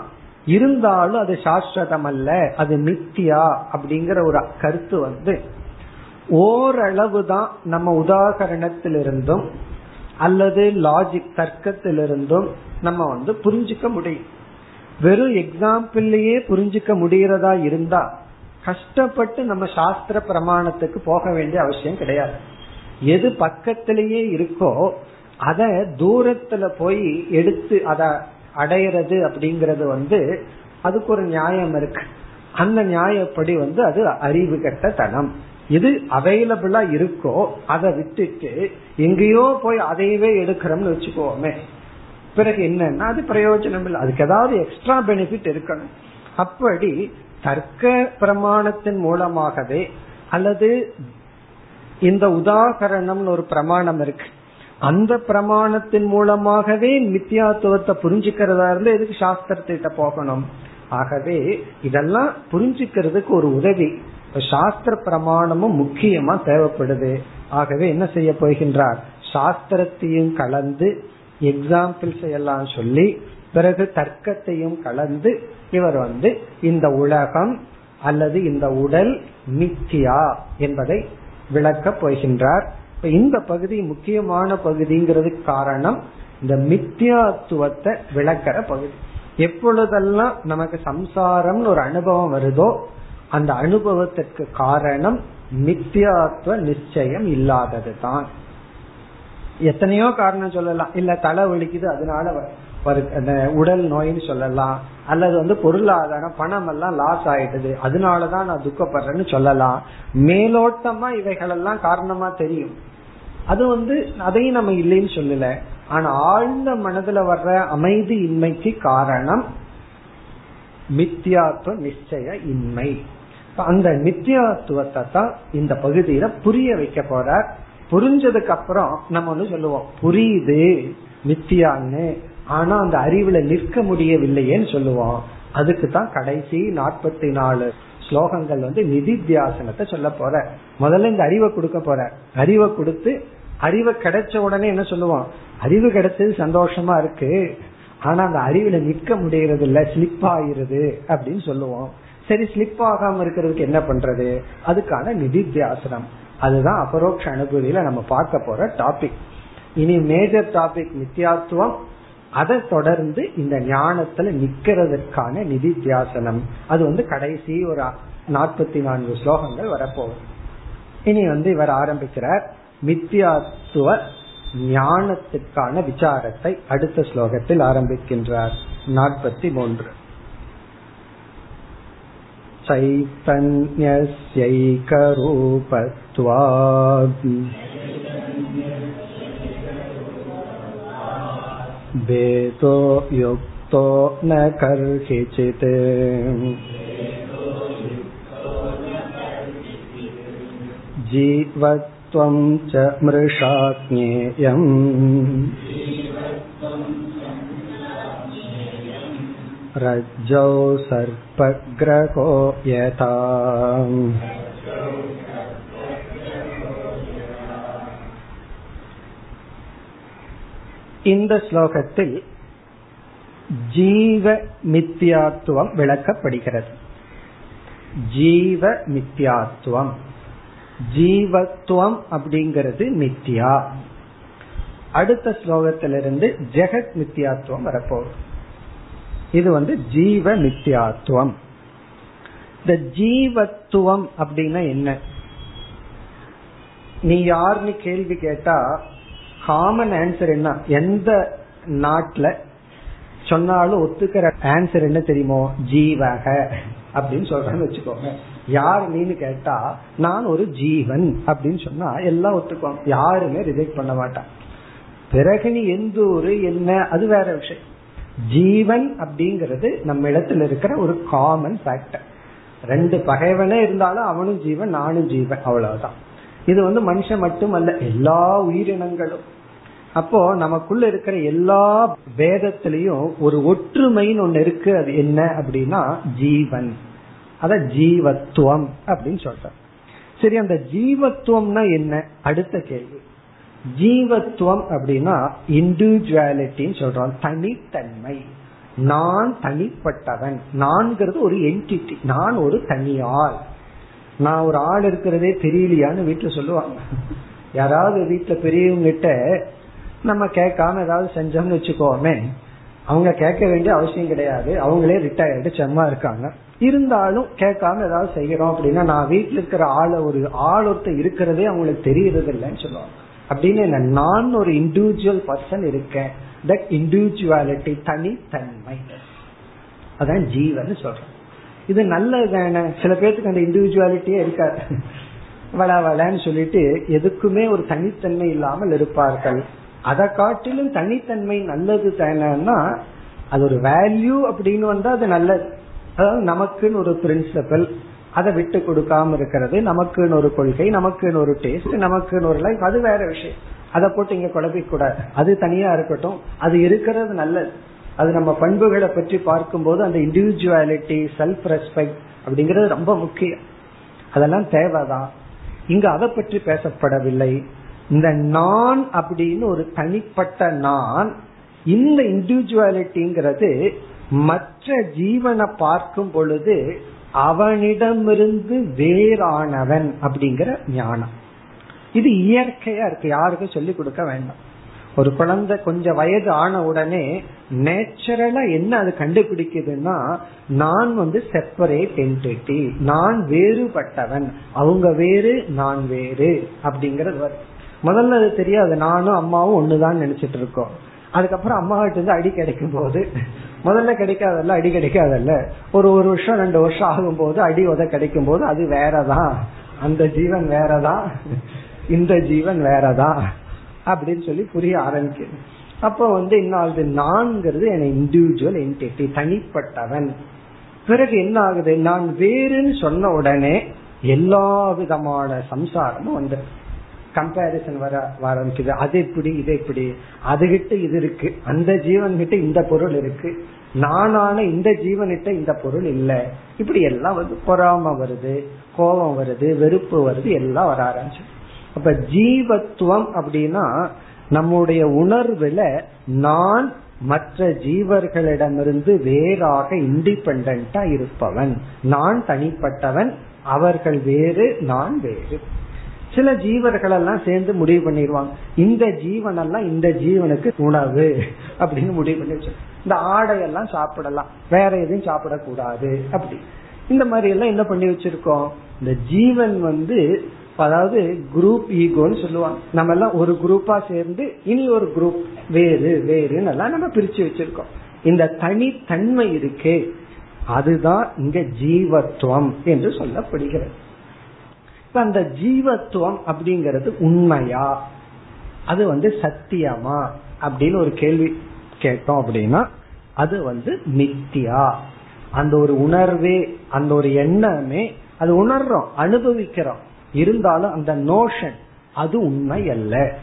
இருந்தாலும் அது சாஸ்வதம் அல்ல அது மித்தியா அப்படிங்கிற ஒரு கருத்து வந்து ஓரளவு தான் நம்ம உதாகரணத்திலிருந்தும் அல்லது லாஜிக் தர்க்கத்திலிருந்தும் நம்ம வந்து புரிஞ்சுக்க முடியும். வெறும் எக்ஸாம்பிள்லயே புரிஞ்சுக்க முடிகிறதா இருந்தா கஷ்டப்பட்டு நம்ம சாஸ்திர பிரமாணத்துக்கு போக வேண்டிய அவசியம் கிடையாது. எது பக்கத்திலேயே இருக்கோ அத தூரத்துல போய் எடுத்து அத அடையிறது அப்படிங்கறது வந்து அதுக்கு ஒரு நியாயம் இருக்கு. அந்த நியாயப்படி வந்து அது அறிவு கட்ட தனம். எது அவைலபிளா இருக்கோ அதை விட்டுட்டு எங்கேயோ போய் அதையவே எடுக்கிறோம்னு வச்சுக்கோமே. பிறகு என்னன்னா அது பிரயோஜனம் இல்லை. அதுக்கு ஏதாவது எக்ஸ்ட்ரா பெனிஃபிட் இருக்கணும். அப்படி தர்க்க பிரமாணத்தின் மூலமாகவே அல்லது இந்த உதாகரணம்னு ஒரு பிரமாணம் இருக்கு. அந்த பிரமாணத்தின் மூலமாகவே நித்தியாத்துவத்தை புரிஞ்சுக்கிறதா இருந்து எதுக்கு சாஸ்திரத்திட்ட போகணும்? ஆகவே இதெல்லாம் புரிஞ்சுக்கிறதுக்கு ஒரு உதவி. சாஸ்திர பிரமாணமும் முக்கியமா தேவைப்படுது. ஆகவே என்ன செய்ய போகின்றார்? சாஸ்திரத்தையும் கலந்து எக்ஸாம்பிள்ஸ் எல்லாம் சொல்லி பிறகு தர்க்கத்தையும் கலந்து இவர் வந்து இந்த உலகம் அல்லது இந்த உடல் மித்தியா என்பதை விளக்கப் போகின்றார். இந்த பகுதி முக்கியமான பகுதிங்கிறதுக்கு காரணம் இந்த மித்தியாத்துவத்தை விளக்கிற பகுதி. எப்பொழுதெல்லாம் நமக்கு சம்சாரம்னு ஒரு அனுபவம் வருதோ அந்த அனுபவத்திற்கு காரணம் மித்தியாத்துவ நிச்சயம் இல்லாதது தான் எத்தனையோ காரணம் சொல்லலாம். இல்ல தலை வலிக்குது அதனால உடல் நோயின்னு சொல்லலாம். அல்லது வந்து பொருளாதாரம் பணம் எல்லாம் லாஸ் ஆயிடுது. அதனாலதான் நான் துக்கப்படுறேன்னு சொல்லலாம். மேலோட்டமா இவைகள் எல்லாம் காரணமா தெரியும். அது வந்து அதையும் நம்ம இல்லைன்னு சொல்லல. ஆனா ஆழ்ந்த மனதுல வர்ற அமைதி இன்மைக்கு காரணம் மித்தியாத்துவ நிச்சய இன்மை. அந்த மித்தியாத்துவத்தை தான் இந்த பகுதியில புரிய வைக்க போற புரிஞ்சதுக்கு அப்புறம் நம்ம வந்து சொல்லுவோம் புரியுது நித்தியான்னு. ஆனா அந்த அறிவுல நிற்க முடியவில்லையேன்னு சொல்லுவோம். அதுக்கு தான் கடைசி நாற்பத்தி நாலு ஸ்லோகங்கள் வந்து நிதித்தியாசனத்தை சொல்ல போற முதல்ல இந்த அறிவை கொடுக்க போற அறிவை கொடுத்து அறிவை கிடைச்ச உடனே என்ன சொல்லுவோம்? அறிவு கிடைச்சது சந்தோஷமா இருக்கு. ஆனா அந்த அறிவுல நிற்க முடியறது இல்ல ஸ்லிப் ஆயிருது அப்படின்னு சொல்லுவோம். சரி ஸ்லிப் ஆகாம இருக்கிறதுக்கு என்ன பண்றது? அதுக்கான நிதித்தியாசனம் அதுதான் அபரோக்ஷ அனுபூதியில நம்ம பார்க்க போற டாபிக் இனி மேஜர் டாபிக் நித்தியாத்துவம் அதை தொடர்ந்து இந்த ஞானத்துல நிக்கிறதுக்கான நிதித்தியாசனம் அது வந்து கடைசி ஒரு நாற்பத்தி நான்கு ஸ்லோகங்கள் வரப்போகும் இனி வந்து இவர் ஆரம்பிக்கிறார். மித்தியாத்துவ ஞானத்துக்கான விசாரத்தை அடுத்த ஸ்லோகத்தில் ஆரம்பிக்கின்றார். நாற்பத்தி மூன்று. चैतन्यस्यैकरूपत्वात् भेदो युक्तो न कर्हिचित् जीवत्वं च मृषा ज्ञेयम् रज्जौ सर्पग्रहो यथा இந்த ஸ்லோகத்தில் ஜீவ மித்தியாத்துவம் விளக்கப்படுகிறது ஜீவ மித்தியாத்துவம் ஜீவத்துவம் அப்படிங்கிறது மித்தியா அடுத்த ஸ்லோகத்திலிருந்து ஜெகத் மித்தியாத்துவம் வரப்போகுது இது வந்து ஜீவ நித்தியாத்துவம் இந்த ஜீவத்துவம் அப்படின்னா என்ன? நீ யாருன்னு கேள்வி கேட்டா காமன் ஆன்சர் என்ன? எந்த நாட்டுல சொன்னாலும் ஒத்துக்கிற ஆன்சர் என்ன தெரியுமோ? ஜீவக. அப்படின்னு சொல்றேன்னு வச்சுக்கோங்க. யார் நீன்னு கேட்டா நான் ஒரு ஜீவன் அப்படின்னு சொன்னா எல்லாம் ஒத்துக்குவாங்க யாருமே ரிஜெக்ட் பண்ண மாட்டான். பிறகு நீ எந்த ஒரு என்ன? அது வேற விஷயம். ஜீவன் அப்படிங்கிறது நம்ம இடத்துல இருக்கிற ஒரு காமன் ஃபேக்டர் ரெண்டு பகைவனே இருந்தாலும் அவனும் ஜீவன் நானும் ஜீவன் அவ்வளவுதான். இது வந்து மனுஷன் மட்டுமல்ல எல்லா உயிரினங்களும். அப்போ நமக்குள்ள இருக்கிற எல்லா வேதத்திலையும் ஒரு ஒற்றுமைன்னு ஒண்ணு இருக்கு அது என்ன அப்படின்னா ஜீவன். அத ஜீவத்துவம் அப்படின்னு சொல்ற சரி அந்த ஜீவத்துவம்னா என்ன? அடுத்த கேள்வி. ஜீவத்துவம் அப்படின்னா இண்டிவிஜுவாலிட்டின்னு சொல்றோம். தனித்தன்மை. நான் தனிப்பட்டவன். நான்கிறது ஒரு என்டிட்டி நான் ஒரு தனியாள் நான் ஒரு ஆள் இருக்கிறதே தெரியலையான்னு வீட்டுல சொல்லுவாங்க. யாராவது வீட்டுல பெரியவங்கிட்ட நம்ம கேட்காம ஏதாவது செஞ்சோம்னு வச்சுக்கோமே அவங்க கேட்க வேண்டிய அவசியம் கிடையாது. அவங்களே ரிட்டையர்டு செம்மா இருக்காங்க. இருந்தாலும் கேட்காம ஏதாவது செய்யறோம் அப்படின்னா நான் வீட்டுல இருக்கிற ஆள ஒரு ஆள் ஒருத்தர் இருக்கிறதே அவங்களுக்கு தெரியறது இல்லைன்னு சொல்லுவாங்க. அப்படின்னு நான் ஒரு இண்டிவிஜுவல் பர்சன் இருக்கேன். தட் இண்டிவிஜுவாலிட்டி தனித்தன்மை. அதான் ஜீவன் சொல்றேன் இது நல்லது தானே? சில பேர்த்துக்கு அந்த இண்டிவிஜுவாலிட்டியே இருக்காது. வள வளன்னு சொல்லிட்டு எதுக்குமே ஒரு தனித்தன்மை இல்லாமல் இருப்பார்கள். அதை காட்டிலும் தனித்தன்மை நல்லது தானேன்னா அது ஒரு வேல்யூ அப்படின்னு வந்தா அது நல்லது. அதாவது நமக்குன்னு ஒரு பிரின்சிபல் அதை விட்டு கொடுக்காம இருக்கிறது. நமக்குன்னு ஒரு கொள்கை நமக்குன்னு ஒரு டேஸ்ட் நமக்குன்னு ஒரு லைஃப் அது வேற விஷயம். அதை போட்டு இங்க குழப்பிக்க கூடாது. அது தனியா இருக்கட்டும். அது இருக்கிறது நல்லது. அது நம்ம பண்புகளை பற்றி பார்க்கும்போது அந்த இண்டிவிஜுவாலிட்டி செல்ஃப் ரெஸ்பெக்ட் அப்படிங்கிறது ரொம்ப முக்கியம். அதெல்லாம் தேவைதான். இங்க அதை பற்றி பேசப்படவில்லை. இந்த நான் அப்படின்னு ஒரு தனிப்பட்ட நான் இந்த இண்டிவிஜுவாலிட்டிங்கிறது மற்ற ஜீவனை பார்க்கும் பொழுது அவனிடமிருந்து வேறானவன் அப்படிங்கிற ஞானம். இது இயற்கையா இருக்கு. யாருக்கும் சொல்லி கொடுக்க வேண்டாம். ஒரு குழந்தை கொஞ்சம் வயது ஆன உடனே நேச்சுரலா என்ன அது கண்டுபிடிக்குதுன்னா நான் வந்து செப்பரேட் என்டிட்டி நான் வேறுபட்டவன் அவங்க வேறு நான் வேறு அப்படிங்கறது வருது முதல்ல அது தெரியாது. நானும் அம்மாவும் ஒண்ணுதான் நினைச்சிட்டு இருக்கோம். அதுக்கப்புறம் அம்மா கிட்ட இருந்து அடி கிடைக்கும் போது முதல்ல கிடைக்காதல்ல அடி கிடைக்காதல்ல. ஒரு ஒரு வருஷம் ரெண்டு வருஷம் ஆகும் போது அடி உத கிடைக்கும் போது அது வேறதான் அந்த ஜீவன் வேறதான் இந்த ஜீவன் வேறதான் அப்படின்னு சொல்லி புரிய ஆரம்பிக்குது. அப்ப வந்து என்ன நான்கிறது என இண்டிவிஜுவல் என்டிட்டி தனிப்பட்டவன். பிறகு என்ன ஆகுது நான் வேறுன்னு சொன்ன உடனே எல்லா விதமான சம்சாரமும் வந்துடும் கம்பேரிசன் வர ஆரம்பிக்குது அது எப்படி இது எப்படி? அதுகிட்ட இது இருக்கு. அந்த ஜீவன் கிட்ட இந்த பொருள் இருக்கு. நானான இந்த ஜீவன்கிட்ட இந்த பொருள் இல்லை. இப்படி எல்லாம் வந்து பொறாம வருது கோபம் வருது வெறுப்பு வருது எல்லாம் வர ஆரம்பிச்சு. அப்ப ஜீவத்துவம் அப்படின்னா நம்முடைய உணர்வுல நான் மற்ற ஜீவர்களிடமிருந்து வேறாக இண்டிபெண்டா இருப்பவன். நான் தனிப்பட்டவன் அவர்கள் வேறு நான் வேறு. சில ஜீவர்கள் எல்லாம் சேர்ந்து முடிவு பண்ணிடுவாங்க. இந்த ஜீவன் எல்லாம் இந்த ஜீவனுக்கு உணவு அப்படின்னு முடிவு பண்ணி வச்சு இந்த ஆடையெல்லாம் சாப்பிடலாம். வேற எதையும் சாப்பிடக்கூடாது. அப்படி. இந்த மாதிரி எல்லாம் என்ன பண்ணி வச்சிருக்கோம்? இந்த ஜீவன் வந்து அதாவது குரூப் ஈகோன்னு சொல்லுவாங்க. நம்ம எல்லாம் ஒரு குரூப்பா சேர்ந்து இனி ஒரு குரூப் வேறு வேறுன்னு எல்லாம் நம்ம பிரிச்சு வச்சிருக்கோம். இந்த தனித்தன்மை இருக்கே. அதுதான் இங்க ஜீவத்துவம் என்று சொல்லப்படுகிறது. இப்ப அந்த ஜீவத்துவம் அப்படிங்கிறது உண்மையா? அது வந்து சத்தியமா? அப்படின்னு ஒரு கேள்வி கேட்டோம் அப்படின்னா அது வந்து மித்தியா. அந்த ஒரு உணர்வே அந்த ஒரு எண்ணமே அது உணர்றோம் அனுபவிக்கிறோம். இருந்தாலும் அந்த நோஷன் அது உண்மை அல்ல.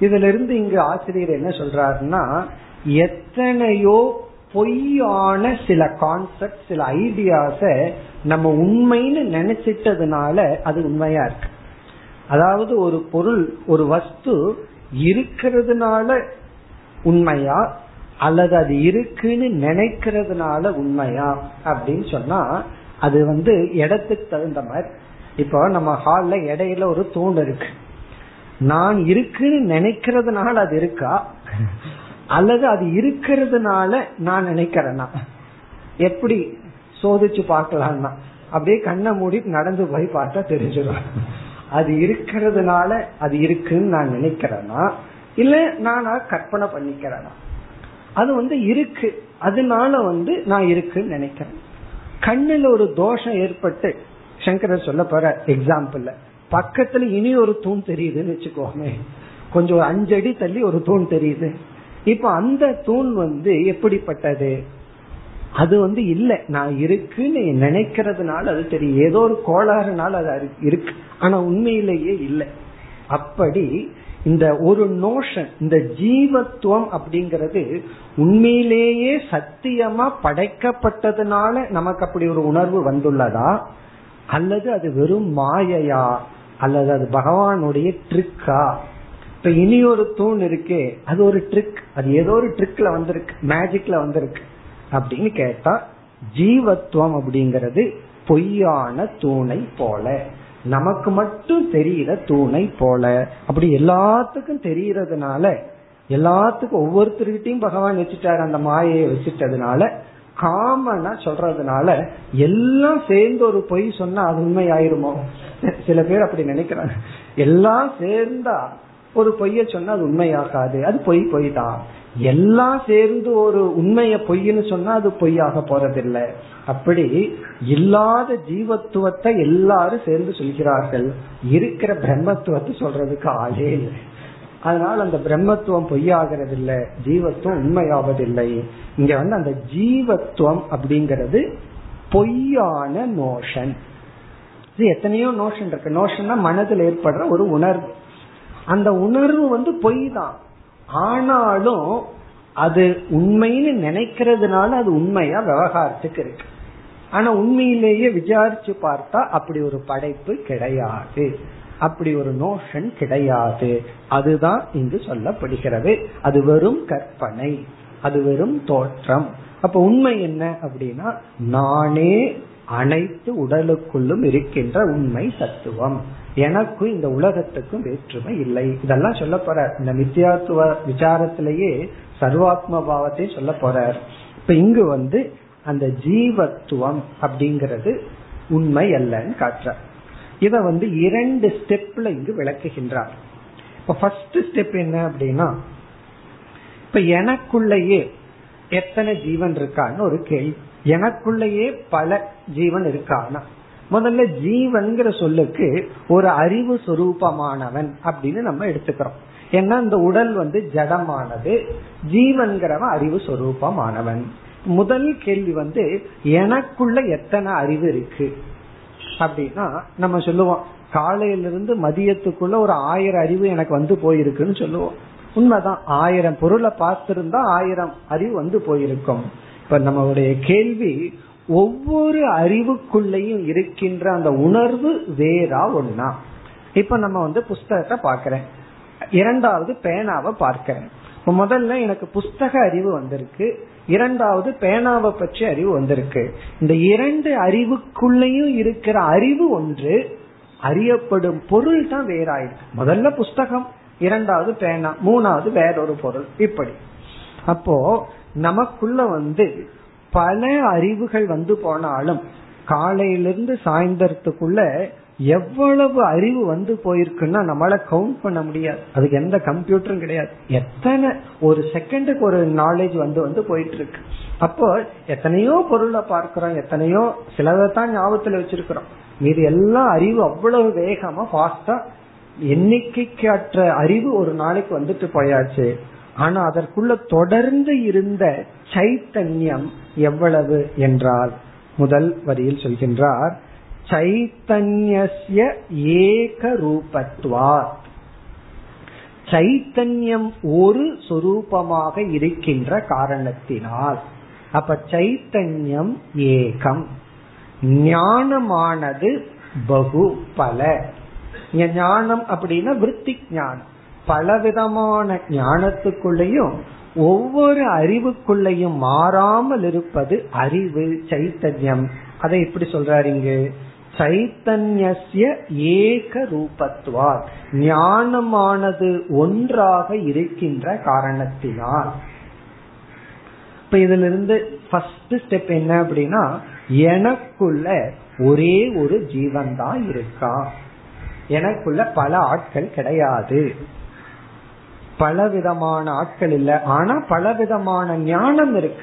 இதுல இருந்து இங்கு ஆசிரியர் என்ன சொல்றாருன்னா எத்தனையோ பொய்யான சில கான்செப்ட் சில ஐடியாஸ நம்ம உண்மைன்னு நினைச்சிட்டதுனால அது உண்மையா இருக்கு. அதாவது ஒரு பொருள் ஒரு வஸ்து இருக்கிறதுனால உண்மையா அல்லது அது இருக்குன்னு நினைக்கிறதுனால உண்மையா அப்படின்னு சொன்னா அது வந்து இடத்துக்கு தகுந்த மாதிரி. இப்போ நம்ம ஹால்ல இடையில ஒரு தூண் இருக்கு. நான் இருக்குன்னு நினைக்கிறதுனால அது இருக்கா? அல்லது அது இருக்கிறதுனால நான் நினைக்கிறேன்னா எப்படி? சோதிச்சு பார்க்கலாம்னா அப்படியே கண்ணை மூடி நடந்து போய் பார்த்தா தெரிஞ்சிடும். அது இருக்கிறதுனால அது இருக்குன்னு நான் நினைக்கிறேன்னா இல்ல நான் கற்பனை பண்ணிக்கிறேனா? அது வந்து இருக்கு. அதனால வந்து நான் இருக்குன்னு நினைக்கிறேன். கண்ணுல ஒரு தோஷம் ஏற்பட்டு சங்கரர் சொல்ல போற எக்ஸாம்பிள் பக்கத்துல இனி ஒரு தூண் தெரியுதுன்னு வச்சுக்கோமே. கொஞ்சம் அஞ்சடி தள்ளி ஒரு தூண் தெரியுது. இப்ப அந்த தூண் வந்து எப்படிப்பட்டது? அது வந்து இல்ல. நான் இருக்குன்னு நினைக்கிறதுனால அது தெரியும் ஏதோ ஒரு கோளாறுனால அது இருக்கு. ஆனா உண்மையிலேயே இல்லை. அப்படி இந்த ஒரு நோஷன் இந்த ஜீவத்துவம் அப்படிங்கிறது உண்மையிலேயே சத்தியமா படைக்கப்பட்டதுனால நமக்கு அப்படி ஒரு உணர்வு வந்துள்ளதா? அல்லது அது வெறும் மாயையா? அல்லது அது பகவானுடைய ட்ரிக்கா இப்ப இனி ஒரு தூண் இருக்கே. அது ஒரு ட்ரிக் அது ஏதோ ஒரு ட்ரிக்ல வந்திருக்கு. மேஜிக்ல வந்திருக்கு. அப்படின்னு கேட்டா ஜீவத்துவம் அப்படிங்கிறது பொய்யான தூணை போல. நமக்கு மட்டும் தெரியல தூணை போல. அப்படி எல்லாத்துக்கும் தெரியறதுனால எல்லாத்துக்கும் ஒவ்வொருத்தருக்கிட்டையும் பகவான் வச்சுட்டாரு அந்த மாயையை வச்சுட்டதுனால காமனா சொல்றதுனால எல்லாம் சேர்ந்து ஒரு பொய் சொன்னா அது உண்மை ஆயிருமோ சில பேர் அப்படி நினைக்கிறாங்க. எல்லாம் சேர்ந்தா ஒரு பொய்ய சொன்னா அது உண்மையாகாது. அது பொய் பொய் தான் எல்லாம் சேர்ந்து ஒரு உண்மைய பொய்ன்னு சொன்னா அது பொய்யாக போறதில்லை. அப்படி இல்லாத ஜீவத்துவத்தை எல்லாரும் சேர்ந்து சொல்கிறார்கள். இருக்கிற பிரம்மத்துவத்தை சொல்றதுக்கு ஆளே இல்லை. அதனால அந்த பிரம்மத்துவம் பொய்யாகிறது இல்லை ஜீவத்துவம் உண்மையாவதில்லை. இங்க வந்து அந்த ஜீவத்துவம் அப்படிங்கிறது பொய்யான நோஷன் இது எத்தனையோ நோஷன் இருக்கு. நோஷன்னா மனதில் ஏற்படுற ஒரு உணர்வு. அந்த உணர்வு வந்து பொய் தான். ஆனாலும் அது உண்மைன்னு நினைக்கிறதுனால அது உண்மையா விவகாரத்துக்கு இருக்கு. ஆனா உண்மையிலேயே விசாரிச்சு பார்த்தா அப்படி ஒரு படைப்பு கிடையாது. அப்படி ஒரு நோஷன் கிடையாது. அதுதான் இங்கு சொல்லப்படுகிறது. அது வெறும் கற்பனை. அது வெறும் தோற்றம். அப்ப உண்மை என்ன அப்படின்னா நானே அனைத்து உடலுக்குள்ளும் இருக்கின்ற உண்மை தத்துவம். எனக்கும் இந்த உலகத்துக்கும் வேற்றுமை இல்லை. இதெல்லாம் சொல்ல போற இந்த நித்தியாத்துவ விசாரத்திலேயே சர்வாத்ம பாவத்தை சொல்ல போறார். இப்ப இங்கு வந்து அந்த ஜீவத்துவம் அப்படிங்கிறது உண்மை அல்லன்னு காட்டுறார் இத வந்து இரண்டு ஸ்டெப்ல இங்கு விளக்குகின்றார். இப்ப ஃபர்ஸ்ட் ஸ்டெப் என்ன அப்படின்னா இப்ப எனக்குள்ளேயே எத்தனை ஜீவன் இருக்கான்னு ஒரு கேள்வி. எனக்குள்ளேயே பல ஜீவன் இருக்கானா? முதல்ல ஜீவன்கிற சொல்லுக்கு ஒரு அறிவு சுரூபமானவன் அப்படின்னு நம்ம எடுத்துக்கிறோம். ஏன்னா இந்த உடல் வந்து ஜடமானது ஜீவன்கிறவன் அறிவு சுரூபமானவன். முதல் கேள்வி வந்து எனக்குள்ள எத்தனை அறிவு இருக்கு? அப்படின்னா நம்ம சொல்லுவோம் காலையிலிருந்து மதியத்துக்குள்ள ஒரு ஆயிரம் அறிவு எனக்கு வந்து போயிருக்குன்னு சொல்லுவோம். உண்மைதான் ஆயிரம் பொருளை பார்த்திருந்தா ஆயிரம் அறிவு வந்து போயிருக்கும். இப்ப நம்மளுடைய கேள்வி ஒவ்வொரு அறிவுக்குள்ளேயும் இருக்கின்ற அந்த உணர்வு வேறா ஒன்னா இப்ப நம்ம வந்து புஸ்தகத்தை பாக்கிறேன் இரண்டாவது பேனாவை பார்க்கிறேன். இப்ப முதல்ல எனக்கு புஸ்தக அறிவு வந்திருக்கு. இரண்டாவது பேனாவை பற்றி அறிவு வந்திருக்கு. இந்த இரண்டு அறிவுக்குள்ளேயும் இருக்கிற அறிவு ஒன்று அறியப்படும் பொருள் தான் வேறாயிருக்கு. முதல்ல புஸ்தகம் இரண்டாவது பேனா மூணாவது வேறொரு பொருள். இப்படி. அப்போ நமக்குள்ள வந்து பல அறிவுகள் வந்து போனாலும் காலையிலிருந்து சாயந்தரத்துக்குள்ள எவ்வளவு அறிவு வந்து போயிருக்குன்னா நம்மளால கவுண்ட் பண்ண முடியாது. அதுக்கு எந்த கம்ப்யூட்டரும் கிடையாது. எத்தனை ஒரு செகண்டுக்கு ஒரு நாலேஜ் வந்து வந்து போயிட்டு இருக்கு அப்போ எத்தனையோ பொருளை பார்க்கிறோம் எத்தனையோ சிலதை தான் ஞாபகத்துல வச்சிருக்கிறோம். மீது எல்லாம் அறிவு அவ்வளவு வேகமா ஃபாஸ்டா எண்ணிக்கைக்கற்ற அறிவு ஒரு நாளைக்கு வந்துட்டு போயாச்சு. ஆனா அதற்குள்ள தொடர்ந்து இருந்த சைத்தன்யம் எவ்வளவு என்றால் முதல் வரியில் சொல்கின்றார் சைத்தன்யஸ்ய ஏக ரூபத்வா சைத்தன்யம் ஒரு சொரூபமாக இருக்கின்ற காரணத்தினால். அப்ப சைத்தன்யம் ஏகம். ஞானமானது பகு பல ஞானம் அப்படின்னா விற்பி ஞானம். பலவிதமான ஞானத்துக்குள்ளேயும் ஒவ்வொரு அறிவுக்குள்ளேயும் மாறாமல் இருப்பது அறிவு சைத்தன்யம். அதை எப்படி சொல்றாரு இங்கு? சைத்தன்யஸ்ய ஏக ரூபத்துவார் ஞானமானது ஒன்றாக இருக்கின்ற காரணத்தினால். இப்ப இதுல இருந்து ஃபர்ஸ்ட் ஸ்டெப் என்ன அப்படின்னா எனக்குள்ள ஒரே ஒரு ஜீவன் தான் இருக்கா? எனக்குள்ள பல ஆட்கள் கிடையாது. பலவிதமான ஆட்கள் இல்ல. ஆனா பலவிதமான ஞானம் இருக்கு.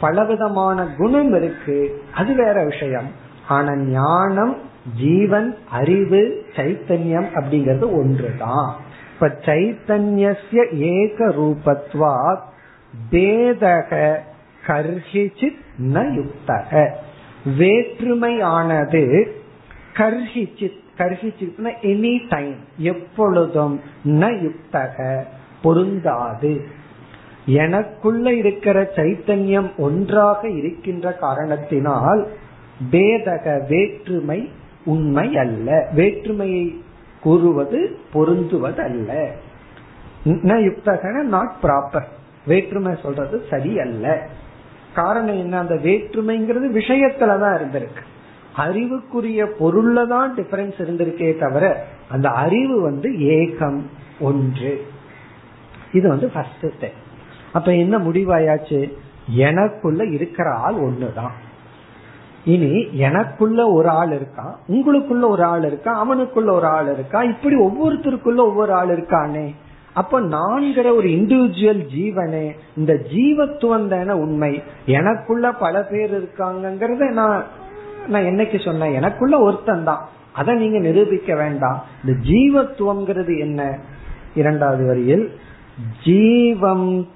பலவிதமான குணம் இருக்கு. அது வேற விஷயம். ஆனா ஞானம் ஜீவன் அறிவு சைத்தன்யம் அப்படிங்கறது ஒன்றுதான். இப்ப சைத்தன்யசிய ஏக ரூபத்வா பேதக கர்ஹிச்சித் ந யுக்தக. வேற்றுமையானது கர்ஹிச்சித் கர்ஹிச்சித்னா எனி டைம் எப்பொழுதும் ந யுக்தக. பொருந்தாது. எனக்குள்ள இருக்கிற சைத்தன்யம் ஒன்றாக இருக்கின்ற காரணத்தினால் பேதக வேற்றுமை உண்மை அல்ல. வேற்றுமையை கூறுவது பொருந்துவது அல்ல யுக்தகன நாட் ப்ராப்பர் வேற்றுமை சொல்றது சரியல்ல. காரணம் என்ன? அந்த வேற்றுமைங்கிறது விஷயத்துலதான் இருந்திருக்கு. அறிவுக்குரிய பொருள்ல தான் டிஃபரன்ஸ் இருந்திருக்கே தவிர அந்த அறிவு வந்து ஏகம் ஒன்று. இது வந்து ஃபர்ஸ்ட் ஸ்டெப் அப்ப என்ன முடிவாயாச்சு? எனக்குள்ள இருக்கிற ஆள் ஒண்ணுதான். இனி எனக்குள்ள ஒரு ஆள் இருக்கான் உங்களுக்குள்ள ஒரு ஆள் இருக்கா? அவனுக்குள்ள ஒரு ஆள் இருக்கா? இப்படி ஒவ்வொருத்தருக்குள்ள ஒவ்வொரு ஆள் இருக்கானே. அப்ப நான்கிற ஒரு இண்டிவிஜுவல் ஜீவனே இந்த ஜீவத்துவம் தான உண்மை. எனக்குள்ள பல பேர் இருக்காங்கிறத நான் நான் என்னைக்கு சொன்னேன்? எனக்குள்ள ஒருத்தன் தான். அதை நீங்க நிரூபிக்க வேண்டாம். இந்த ஜீவத்துவம்ங்கிறது என்ன? இரண்டாவது வரியில் ஜீவம்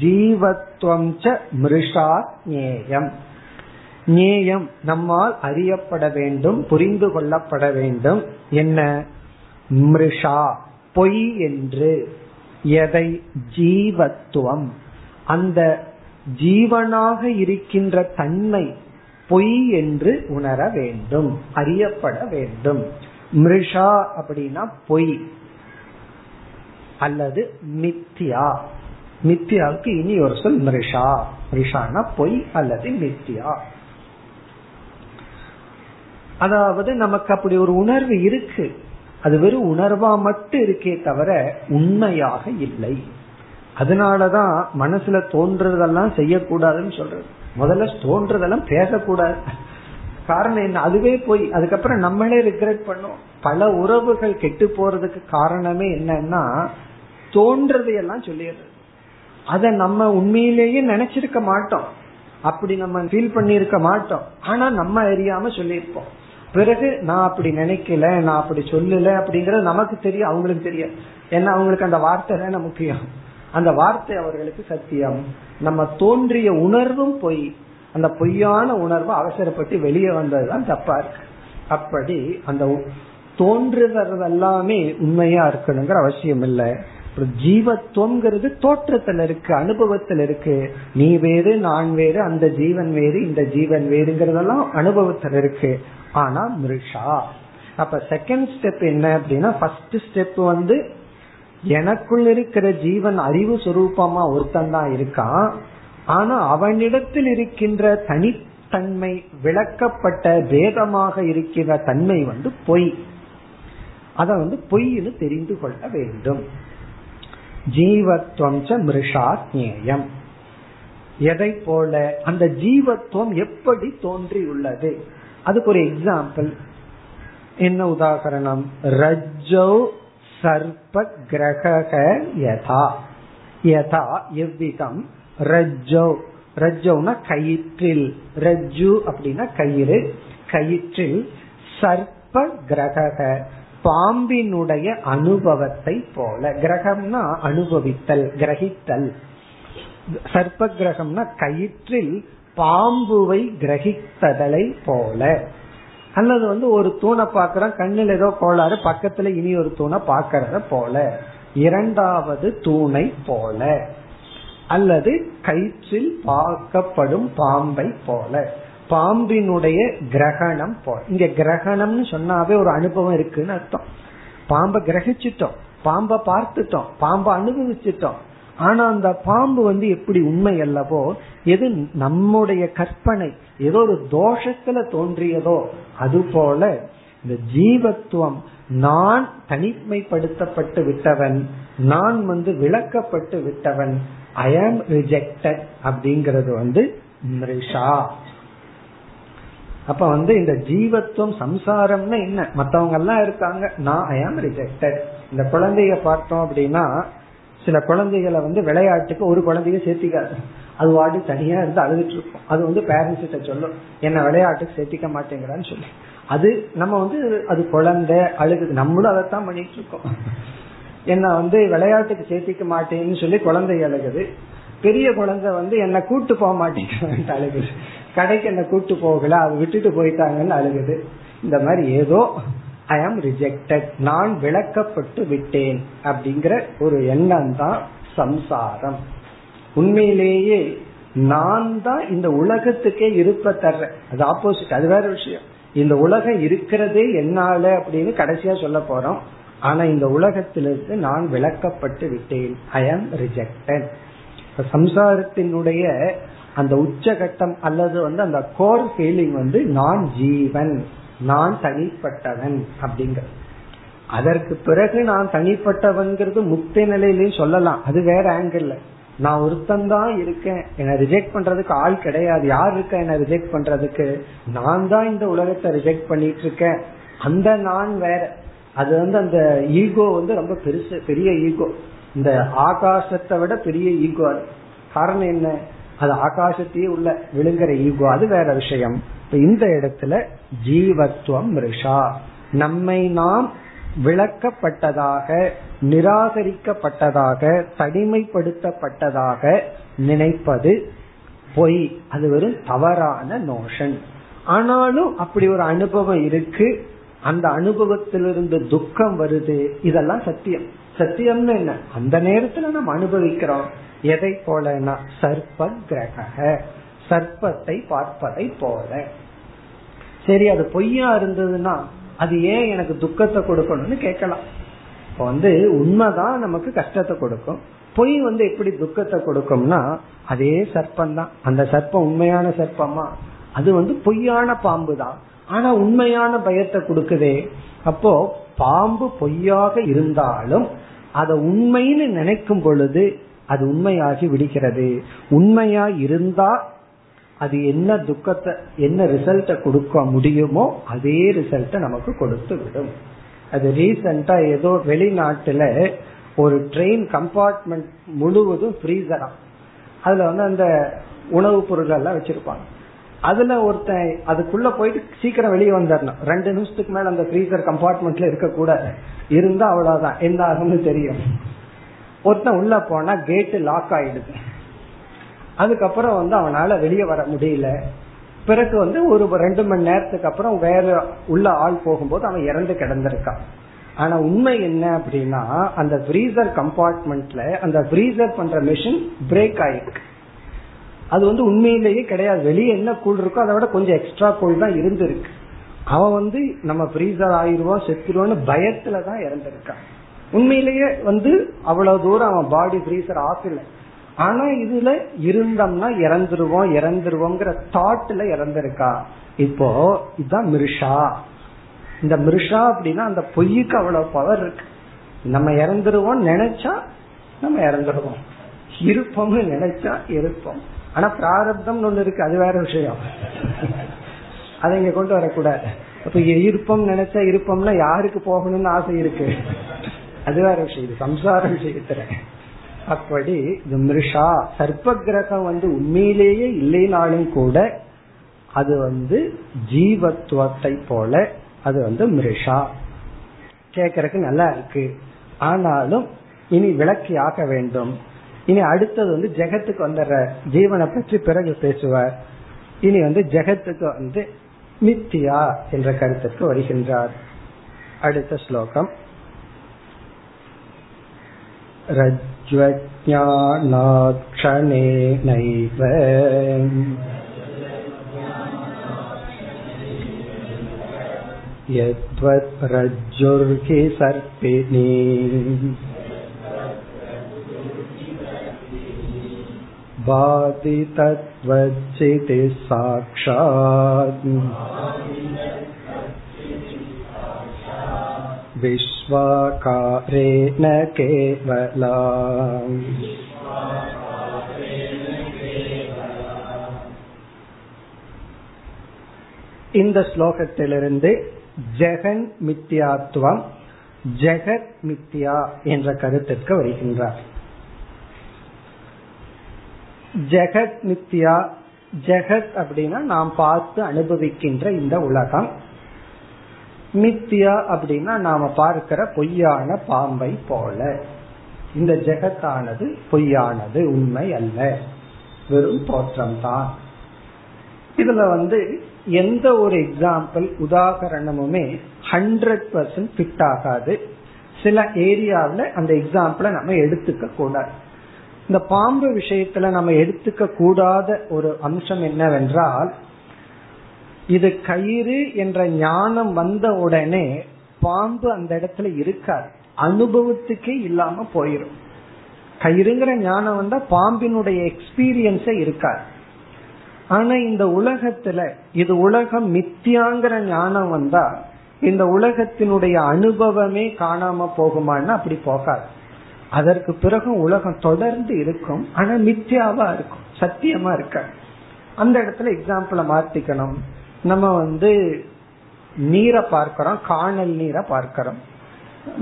ஜீவத்துவம் ச மிருஷா ஞேயம். ஞேயம் நம்மால் அறியப்பட வேண்டும் புரிந்து கொள்ளப்பட வேண்டும். என்ன? மிருஷா பொய் என்று. எதை? ஜீவத்துவம் அந்த ஜீவனாக இருக்கின்ற தன்மை பொய் என்று உணர வேண்டும் அறியப்பட வேண்டும். மிருஷா அப்படின்னா பொய். அல்லது மித்தியா மித்தியாவுக்கு இனி ஒரு சொல் மிருஷா. மிருஷானா பொய் அல்லது மித்தியா அதாவது நமக்கு அப்படி ஒரு உணர்வு இருக்கு. அது வெறும் உணர்வா மட்டும் இருக்கே தவிர உண்மையாக இல்லை. அதனாலதான் மனசுல தோன்றதெல்லாம் செய்யக்கூடாதுன்னு சொல்றது. முதல்ல தோன்றதெல்லாம் பேசக்கூடாது. காரணம் என்ன? அதுவே போய். அதுக்கப்புறம் நம்மளே ரிக்ரெட் பண்ணோம் பல உறவுகள் கெட்டு போறதுக்கு காரணமே என்னன்னா தோன்றதையெல்லாம் சொல்லிடுறது. அதை நம்ம உண்மையிலேயே நினைச்சிருக்க மாட்டோம். அப்படி நம்ம ஃபீல் பண்ணிருக்க மாட்டோம். ஆனா நம்ம அறியாம சொல்லியிருப்போம். பிறகு நான் அப்படி நினைக்கல நான் அப்படி சொல்லல அப்படிங்கறது நமக்கு தெரியும் அவங்களுக்கு தெரியும் ஏன்னா அவங்களுக்கு அந்த வார்த்தை தானே முக்கியம். அந்த வார்த்தை அவர்களுக்கு சத்தியம். நம்ம தோன்றிய உணர்வும் பொய். அந்த பொய்யான உணர்வு அவசரப்பட்டு வெளியே வந்ததுதான் தப்பா இருக்கு. அப்படி அந்த தோன்றுறது எல்லாமே உண்மையா இருக்கணுங்கிற அவசியம் இல்லை ஜீவத்துவம்ங்கிறது தோற்றத்துல இருக்கு அனுபவத்துல இருக்கு. நீ வேறு நான் வேறு அந்த ஜீவன் வேறு இந்த ஜீவன் வேறுங்கிறதெல்லாம் அனுபவத்துல இருக்கு. ஆனா மிருஷா. அப்ப செகண்ட் ஸ்டெப் என்ன அப்படின்னா ஃபர்ஸ்ட் ஸ்டெப் வந்து எனக்குள் இருக்கிற ஜீவன் அறிவு சுரூபமா ஒருத்தன் தான் இருக்கான். ஆனா அவனிடத்தில் இருக்கின்ற தனித்தன்மை விளக்கப்பட்ட வேதமாக இருக்கிற தன்மை வந்து பொய். அத வந்து பொய்னு தெரிந்து கொள்ள வேண்டும். ஜீவத்வம் மிருஷா ஜேயம் எதை போல அந்த ஜீவத்துவம் எப்படி தோன்றியுள்ளது? அதுக்கு ஒரு எக்ஸாம்பிள் என்ன உதாகரணம் ரஜ்ஜோ சர்ப்ப கிரக யதா. யதா எவ்விதம்? ரஜ்ஜோ. ரஜ்ஜோனா கயிற்றில். ரஜ்ஜு அப்படின்னா கயிறு. கயிற்றில் சர்ப்ப கிரக பாம்பினுடைய அனுபவத்தை போல. கிரகம்னா அனுபவித்தல் கிரகித்தல். சர்ப்ப கிரகம்னா கயிற்றில் பாம்புவை கிரகித்ததலை போல. அல்லது வந்து ஒரு தூணை பாக்குறோம் கண்ணில் ஏதோ கோளாறு பக்கத்துல இனி ஒரு தூணை பாக்கிறத போல. இரண்டாவது தூணை போல. அல்லது கயிற்றில் பார்க்கப்படும் பாம்பை போல. பாம்பினுடைய கிரகணம் போல இங்க கிரகணம்னு சொன்னாவே ஒரு அனுபவம் இருக்குன்னு அர்த்தம். பாம்பை கிரகிச்சிட்டோம். பாம்பை பார்த்துட்டோம். பாம்பை அனுபவிச்சிட்டோம். ஆனா அந்த பாம்பு வந்து எப்படி உண்மை அல்லவோ எது நம்முடைய கற்பனை ஏதோ ஒரு தோஷத்துல தோன்றியதோ அது போல இந்த ஜீவத்துவம் நான் தனிமைப்படுத்தப்பட்டு விட்டவன் நான் வந்து விளக்கப்பட்டு விட்டவன் ஐ ஆம் ரிஜெக்டட் அப்படிங்கறது வந்து மிருஷா அப்ப வந்து இந்த ஜீவத்துவம் சம்சாரம்னு என்ன? மத்தவங்க எல்லாம் இருக்காங்க. நான் ஐ ஆம் ரிஜெக்டட் இந்த குழந்தைய பார்த்தோம் அப்படின்னா சில குழந்தைகளை வந்து விளையாட்டுக்கு ஒரு குழந்தைய சேர்த்திக்காது. அது வாடி தனியா இருந்து அழுதுட்டு இருக்கும். அது வந்து பேரண்ட்ஸ் கிட்ட சொல்லும். என்ன விளையாட்டுக்கு சேர்த்திக்க மாட்டேங்கிறான்னு சொல்லி. அது நம்ம வந்து அது குழந்தை அழுகுது. நம்மளும் அதைத்தான் பண்ணிட்டு இருக்கோம். என்ன வந்து விளையாட்டுக்கு சேர்த்திக்க மாட்டேன்னு சொல்லி குழந்தை அழுகுது. பெரிய குழந்தை வந்து என்ன கூட்டு போக மாட்டேங்கிறான்ட்டு அழுகுது. கடைக்கு என்ன கூட்டு போகல அது விட்டுட்டு போயிட்டாங்கன்னு அழுகுது. இந்த மாதிரி ஏதோ ஐ ஆம் ரிஜெக்டட் நான் விளக்கப்பட்டு விட்டேன். அப்படிங்கிற ஒரு எண்ணம் தான் சம்சாரம். உண்மையிலேயே நான் தான் இந்த உலகத்துக்கே இருப்ப தர்றேன். அது ஆப்போசிட் அது வேற விஷயம். இந்த உலகம் இருக்கிறதே என்னால அப்படின்னு கடைசியா சொல்ல போறோம். ஆனா இந்த உலகத்திலிருந்து நான் விளக்கப்பட்டு விட்டேன். ஐ ஆம் ரிஜெக்டட் சம்சாரத்தினுடைய அந்த உச்சகட்டம் அல்லது வந்து அந்த கோர் ஃபீலிங் வந்து நான் ஜீவன் நான் தனிப்பட்டவன் அப்படிங்கிறது அதற்கு பிறகு நான் தனிப்பட்டவன்கிறது முக்தி நிலையிலையும் சொல்லலாம். அது வேற ஆங்கிள் நான் ஒருத்தன் தான் இருக்கேன். என்னை ரிஜெக்ட் பண்றதுக்கு ஆள் கிடையாது. யார் இருக்க என்னை ரிஜெக்ட் பண்றதுக்கு? நான் தான் இந்த உலகத்தை ரிஜெக்ட் பண்ணிட்டு இருக்கேன். அந்த நான் வேற. அது வந்து அந்த ஈகோ வந்து ரொம்ப பெருசு பெரிய ஈகோ இந்த ஆகாசத்தை விட பெரிய ஈகோ அது. காரணம் என்ன? அது ஆகாசத்தையே உள்ள விழுங்குற ஈகோ அது வேற விஷயம். இந்த இடத்துல ஜீவத்துவம் ரிஷா. நம்மை நாம் விளக்கப்பட்டதாக நிராகரிக்கப்பட்டதாக தனிமைப்படுத்தப்பட்டதாக நினைப்பது பொய். அது வெறும் தவறான நோஷன் ஆனாலும் அப்படி ஒரு அனுபவம் இருக்கு. அந்த அனுபவத்திலிருந்து துக்கம் வருது. இதெல்லாம் சத்தியம். சத்தியம்னு என்ன? அந்த நேரத்துல நம்ம அனுபவிக்கிறோம். எதை போலனா சர்ப்ப கிரக சர்ப்பத்தை பார்ப்பதை போல. சரி அது பொய்யா இருந்ததுன்னா அது ஏன் எனக்கு துக்கத்தை கொடுக்கணும்னு கேட்கலாம். இப்போ வந்து உண்மைதான் நமக்கு கஷ்டத்தை கொடுக்கும். பொய் வந்து எப்படி துக்கத்தை கொடுக்கும்னா அதே சர்ப்பம் தான் அந்த சர்ப்பம் உண்மையான சர்ப்பமா? அது வந்து பொய்யான பாம்பு தான் ஆனா உண்மையான பயத்தை கொடுக்குதே. அப்போ பாம்பு பொய்யாக இருந்தாலும் அதை உண்மைன்னு நினைக்கும் பொழுது அது உண்மையாகி விடுகிறது. உண்மையா இருந்தா அது என்ன துக்கத்தை என்ன ரிசல்ட்ட கொடுக்க முடியுமோ அதே ரிசல்ட்ட நமக்கு கொடுத்து விடும். அது ரீசெண்டா ஏதோ வெளிநாட்டுல ஒரு ட்ரெயின் கம்பார்ட்மெண்ட் முழுவதும் ஃப்ரீசரா அதுல வந்து அந்த உணவுப் பொருள் எல்லாம் வச்சிருப்பாங்க. அதுல ஒருத்தன் அதுக்குள்ள போயிட்டு சீக்கிரம் வெளியே வந்துடணும் ரெண்டு நிமிஷத்துக்கு மேல அந்த ஃப்ரீசர் கம்பார்ட்மெண்ட்ல இருக்க கூட இருந்தா அவ்வளவுதான். என்ன ஆகும்னு தெரியும். ஒருத்தன் உள்ள போனா கேட்டு லாக் ஆயிடுது. அதுக்கப்புறம் வந்து அவனால வெளியே வர முடியல. பிறகு வந்து ஒரு ரெண்டு மணி நேரத்துக்கு அப்புறம் வேற உள்ள ஆள் போகும்போது அவன் இறந்து கிடந்திருக்கான். ஆனா உண்மை என்ன அப்படின்னா அந்த ஃப்ரீசர் கம்பார்ட்மெண்ட்ல அந்த ஃப்ரீசர் பண்ற மிஷின் பிரேக் ஆயிருக்கு. அது வந்து உண்மையிலேயே கிடையாது. வெளியே என்ன கூழ் இருக்கோ அதை விட கொஞ்சம் எக்ஸ்ட்ரா கூழ் தான் இருந்திருக்கு. அவன் வந்து நம்ம ஃப்ரீசர் ஆயிடுவோம் செத்துருவோம்னு பயத்துல தான் இறந்திருக்கான் உண்மையிலேயே வந்து அவ்வளவு தூரம் அவன் பாடி ஃப்ரீசர் ஆகல ஆனா இதுல இருந்தோம்னா இறந்துருவோம் இறந்துருவோங்கிற தாட்ல இறந்திருக்கா. இப்போ இதுதான் மிருஷா. இந்த மிருஷா அப்படின்னா அந்த பொய்யுக்கு அவ்வளவு பவர் இருக்கு. நம்ம இறந்துருவோம் நினைச்சா நம்ம இறந்துருவோம். இருப்போம்னு நினைச்சா இருப்போம். ஆனா பிராரப்தம் ஒண்ணு இருக்கு அது வேற விஷயம். அதை இங்க கொண்டு வரக்கூடாது. அப்ப இருப்பம் நினைச்சா இருப்பம்னா யாருக்கு போகணும்னு ஆசை இருக்கு? அது வேற விஷயம் இது சம்சார விஷயத்துல. அப்படி இந்த மிருஷா சர்ப்ப கிரகம் வந்து உண்மையிலேயே இல்லைனாலும் கூட அது வந்து ஜீவத்துவத்தை போல அது வந்து மிருஷா. கேக்குறதுக்கு நல்லா இருக்கு. ஆனாலும் இனி விளக்கி ஆக வேண்டும். இனி அடுத்தது வந்து ஜெகத்துக்கு வந்துடுற ஜீவனை பற்றி பிறகு பேசுவார் இனி வந்து ஜெகத்துக்கு வந்து மித்தியா என்ற கருத்துக்கு வருகின்றார் அடுத்த ஸ்லோகம் रज्ज्वज्ञानाक्षणेनैव यद्वत् रज्जुर्हि सर्पिणी भाति तद्वज्जितिः साक्षात् विश्वाकारेण केवला இந்த ஸ்லோகத்திலிருந்து ஜெகன் மித்யாத்துவம் ஜெகத் மித்யா என்ற கருத்திற்கு வருகின்றார் ஜெகத் மித்யா ஜெகத் அப்படின்னா நாம் பார்த்து அனுபவிக்கின்ற இந்த உலகம். மித்யா அப்படின்னா நாம பார்க்கிற பொய்யான பாம்பை போல. இந்த ஜெகத்தானது பொய்யானது உண்மை அல்ல. வெறும் தோற்றம்தான். இதுல வந்து எந்த ஒரு எக்ஸாம்பிள் உதாகரணமுமே ஹண்ட்ரட் பர்சன்ட் ஃபிட் ஆகாது. சில ஏரியாவில் அந்த எக்ஸாம்பிளை நம்ம எடுத்துக்க கூடாது இந்த பாம்பு விஷயத்துல நம்ம எடுத்துக்க கூடாத ஒரு அம்சம் என்னவென்றால் இது கயிறு என்ற ஞானம் வந்த உடனே பாம்பு அந்த இடத்துல இருக்காது. அனுபவத்துக்கே இல்லாம போயிடும் கயிறுங்கிற ஞானம் வந்தா பாம்பினுடைய எக்ஸ்பீரியன்ஸே இருக்காது. ஆனா இந்த உலகத்துல இது உலகம் மித்தியாங்கிற ஞானம் வந்தா இந்த உலகத்தினுடைய அனுபவமே காணாம போகுமான்னு அப்படி போகாது. அதற்கு பிறகு உலகம் தொடர்ந்து இருக்கும். ஆனா மித்தியாவா இருக்கும். சத்தியமா இருக்காது. அந்த இடத்துல எக்ஸாம்பிள மாத்திக்கணும். நம்ம வந்து நீரை பார்க்கிறோம். காணல் நீரை பார்க்கிறோம்.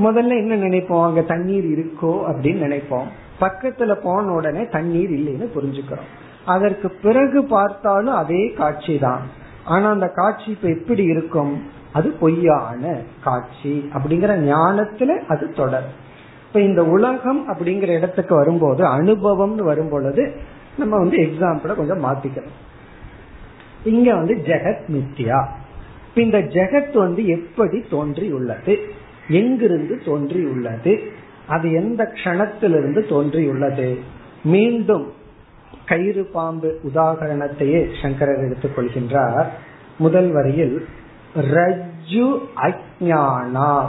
முதல்ல என்ன நினைப்போம்? அங்க தண்ணீர் இருக்கோ அப்படின்னு நினைப்போம். பக்கத்துல போன உடனே தண்ணீர் இல்லைன்னு புரிஞ்சுக்கிறோம். அதற்கு பிறகு பார்த்தாலும் அதே காட்சி தான். ஆனா அந்த காட்சி இப்ப எப்படி இருக்கும்? அது பொய்யான காட்சி. அப்படிங்கிற ஞானத்துல அது தொடர் இப்ப இந்த உலகம் அப்படிங்கிற இடத்துக்கு வரும்போது அனுபவம்னு வரும் பொழுது நம்ம வந்து எக்ஸாம்பிள கொஞ்சம் மாத்திக்கணும். இங்க வந்து ஜெகத் மித்யா. இந்த ஜெகத் வந்து எப்படி தோன்றியுள்ளது? எங்கிருந்து தோன்றியுள்ளது? அது எந்த க்ஷணத்திலிருந்து தோன்றியுள்ளது? மீண்டும் கயிறு பாம்பு உதாகரணத்தையே சங்கரர் எடுத்துக் கொள்கின்றார். முதல் வரியில் ரஜ்ஜு அஜானா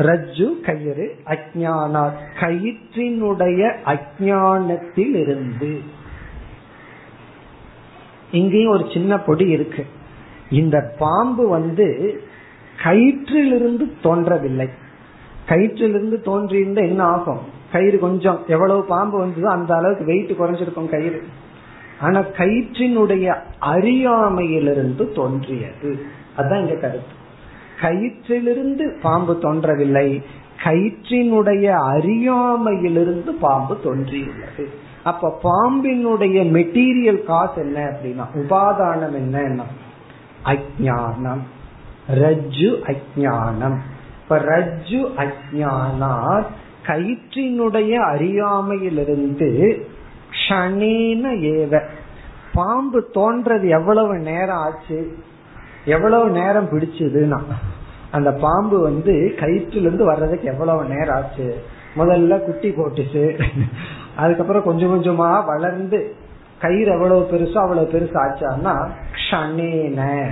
ரஜ்ஜு கயிறு அஜானா கயிற்றினுடைய அஜானத்தில் இருந்து இங்கேயும் ஒரு சின்ன பொடி இருக்கு. இந்த பாம்பு வந்து கயிற்றிலிருந்து தோன்றவில்லை. கயிற்றிலிருந்து தோன்றியிருந்த என்ன ஆகும்? கயிறு கொஞ்சம் எவ்வளவு பாம்பு வந்ததோ அந்த அளவுக்கு வெயிட் குறைஞ்சிருக்கும் கயிறு. ஆனா கயிற்றினுடைய அறியாமையிலிருந்து தோன்றியது. அதுதான் இங்க கருத்து. கயிற்றிலிருந்து பாம்பு தோன்றவில்லை. கயிற்றினுடைய அறியாமையிலிருந்து பாம்பு தோன்றியுள்ளது. அப்ப பாம்பினுடைய மெட்டீரியல் காசு என்ன அப்படின்னா உபாதானம் என்னன்னா அஜானம் ரஜ்ஜு அஜானம் இப்ப ரஜ்ஜு அஜானா கயிற்றினுடைய அறியாமையிலிருந்து க்ஷணேன ஏவ. பாம்பு தோன்றது எவ்வளவு நேரம் ஆச்சு? எவ்வளவு நேரம் பிடிச்சதுன்னா அந்த பாம்பு வந்து கயிற்றிலிருந்து வர்றதுக்கு எவ்வளவு நேரம் ஆச்சு? முதல்ல குட்டி போட்டுச்சு. அதுக்கப்புறம் கொஞ்சம் கொஞ்சமா வளர்ந்து கயிறு எவ்வளவு பெருசோ அவ்வளவு பெருசு ஆச்சான்னா க்ஷணேன.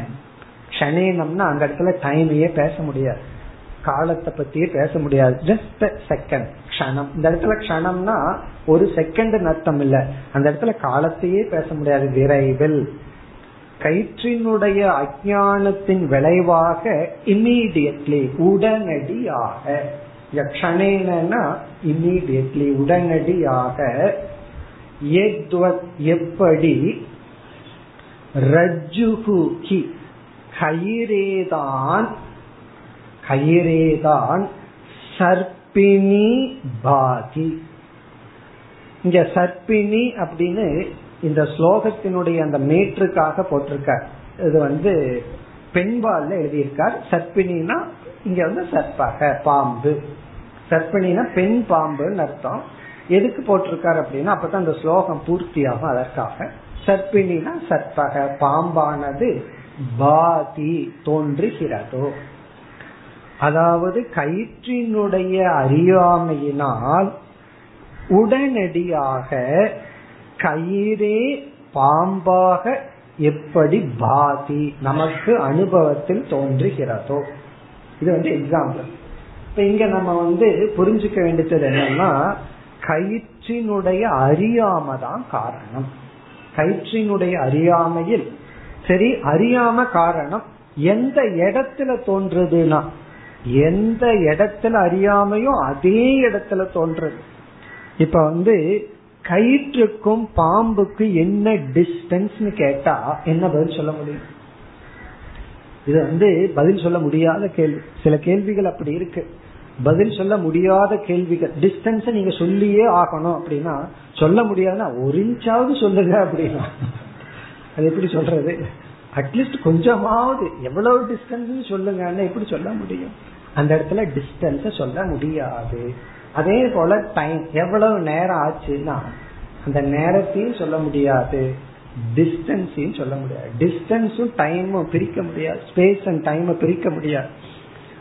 க்ஷணேனம்னா அந்த இடத்துல டைமையே பேச முடியாது. காலத்தை பத்தியே பேச முடியாது. ஜஸ்ட் செகண்ட் க்ஷணம். இந்த இடத்துல க்ஷணம்னா ஒரு செகண்ட் அர்த்தம் இல்ல. அந்த இடத்துல காலத்தையே பேச முடியாது. விரைவில். கயிற்றினுடைய அஜானத்தின் விளைவாக இம்மீடியட்லி உடனடியாக க்ஷணேனா இம்மீடியட்லி உடனடியாக எப்படி? ரஜ்ஜுகி கயிரேதான் கயிரேதான் சர்பிணி பாதி இங்க சர்பிணி அப்படின்னு இந்த ஸ்லோகத்தினுடைய அந்த மேற்றுக்காக போட்டிருக்கார். இது வந்து பெண்பால்ல எழுதியிருக்கார். சர்ப்பினா இங்க வந்து சர்ப்பக பாம்பு. சர்ப்பினா பெண் பாம்புன்னு அர்த்தம். எதுக்கு போட்டிருக்காரு அப்படின்னா அப்பதான் அந்த ஸ்லோகம் பூர்த்தியாகும் அதற்காக. சர்ப்பினா சர்ப்பக பாம்பானது பாதி தோன்றுகிறதோ. அதாவது கயிற்றினுடைய அறியாமையினால் உடனடியாக கயிறே பாம்பாக எப்படி பாதி நமக்கு அனுபவத்தில் தோன்றுகிறதோ. இது வந்து எக்ஸாம்பிள் இப்ப இங்க நம்ம வந்து புரிஞ்சுக்க வேண்டியது என்னன்னா கயிற்றினுடைய அறியாம தான் காரணம். கயிற்றினுடைய அறியாமையில் சரி அறியாம காரணம் எந்த இடத்துல தோன்றுதுன்னா எந்த இடத்துல அறியாமையும் அதே இடத்துல தோன்றது. இப்ப வந்து கயிற்றுக்கும் பாம்புக்கு என்ன டிஸ்டன்ஸ் கேட்டா என்ன பதில் சொல்ல முடியும்? இது வந்து பதில் சொல்ல முடியாத கேள்வி. சில கேள்விகள் அப்படி இருக்கு. பதில் சொல்ல முடியாத கேள்விகள். டிஸ்டன்ஸ் நீங்க சொல்லியே ஆகணும் அப்படின்னா சொல்ல முடியாதுன்னா ஒரு இன்ச்சாவது சொல்லுங்க அப்படின்னா. அது எப்படி சொல்றது? அட்லீஸ்ட் கொஞ்சமாவது எவ்வளவு டிஸ்டன்ஸ் சொல்லுங்கன்னு எப்படி சொல்ல முடியும்? அந்த இடத்துல டிஸ்டன்ஸ் சொல்ல முடியாது. அதே போல டைம் எவ்வளவு நேரம் ஆச்சுன்னா அந்த நேரத்தையும் சொல்ல முடியாது. டிஸ்டன்ஸையும் சொல்ல முடியாது. டிஸ்டன்ஸும் டைமும் பிரிக்க முடியாது. ஸ்பேஸ் அண்ட் டைம் பிரிக்க முடியாது.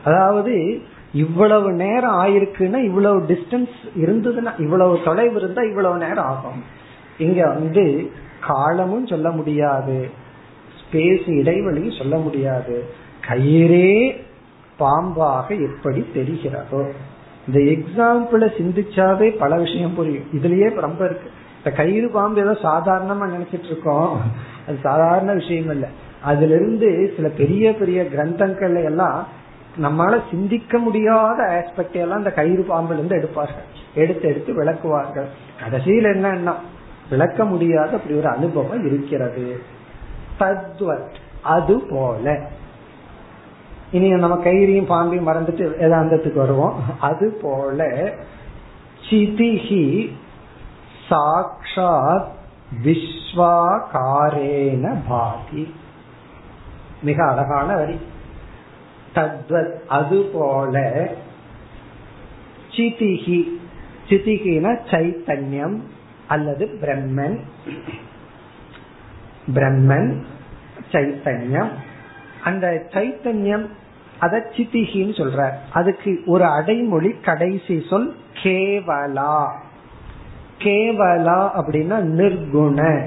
அதாவது இவ்வளவு நேரம் ஆயிருக்குன்னா இவ்வளவு டிஸ்டன்ஸ் இருந்ததுன்னா இவ்வளவு தொலைவு இருந்தா இவ்வளவு நேரம் ஆகும். இங்க வந்து காலமும் சொல்ல முடியாது. ஸ்பேஸ் இடைவெளியும் சொல்ல முடியாது. கயிறே பாம்பாக எப்படி தெரிகிறதோ. இந்த எக்ஸாம்பிள சிந்திச்சாவே பல விஷயம் புரியும். இதுலயே ரொம்ப இருக்கு. இந்த கயிறு பாம்பு ஏதோ சாதாரணமா நினைச்சிட்டு இருக்கோம் அது சாதாரண விஷயம் இல்ல அதுல இருந்து சில பெரிய பெரிய கிரந்தங்கள் எல்லாம் நம்மளால சிந்திக்க முடியாத ஆஸ்பெக்ட் எல்லாம் இந்த கயிறு பாம்புல இருந்து எடுப்பார்கள். எடுத்து எடுத்து விளக்குவார்கள். கடைசியில் என்னன்னா விளக்க முடியாத அப்படி ஒரு அனுபவம் இருக்கிறது. தத்வத். அது போல. இனி நம்ம கயிறையும் பாம்பையும் மறந்துட்டு வேதாந்தத்துக்கு வருவோம். அது போல சிதிஹி சாக்ஷாத் விஸ்வாகாரேன பாதி. மிக அழகான வரி. தத்வத் அது போல சிதிகி சிதிகின சைத்தன்யம் அல்லது பிரம்மன். பிரம்மன் சைத்தன்யம். அந்த சைத்தன்யம் அத சித்திகின்னு சொல்ற. அதுக்கு ஒரு அடைமொழி கடைசி சொல் கேவலா. கேவலா அப்படின்னா நிர்குண.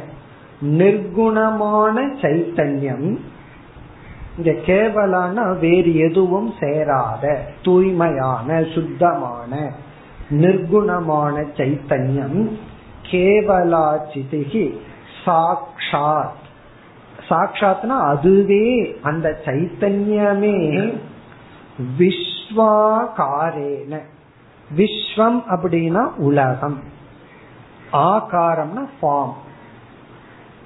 நிர்குணமான சைத்தன்யம். இங்க கேவலானா வேறு எதுவும் சேராத தூய்மையான சுத்தமான நிர்குணமான சைத்தன்யம். கேவலா சிதிகி சாக்ஷாத். சாட்சாத்னா அதுவே அந்த சைத்தன்யமே விஸ்வாகாரேன. விஸ்வம் அப்படின்னா உலகம். ஆகாரம்னா ஃபார்ம்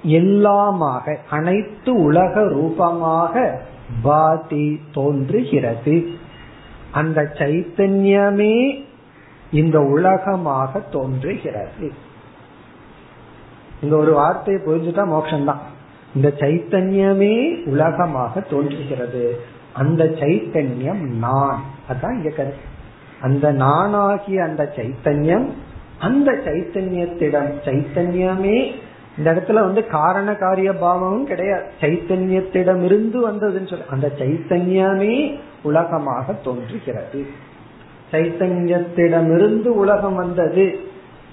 எல்லாமாக அனைத்து உலக ரூபமாக பாதி தோன்றுகிறது. அந்த சைத்தன்யமே இந்த உலகமாக தோன்றுகிறது. இந்த ஒரு வார்த்தையை புரிஞ்சுட்டா மோட்சம்தான். இந்த சைத்தன்யமே உலகமாக தோன்றுகிறது. அந்த சைத்தன்யம் நான். அதான் இங்க கருத்து அந்த நானாகிய அந்த சைத்தன்யம் அந்த சைத்தன்யத்திடம். சைத்தன்யமே இந்த இடத்துல வந்து காரண காரிய பாவமும் கிடையாது. சைத்தன்யத்திடம் இருந்து வந்ததுன்னு சொல்ல. அந்த சைத்தன்யமே உலகமாக தோன்றுகிறது. சைத்தன்யத்திடமிருந்து உலகம் வந்தது.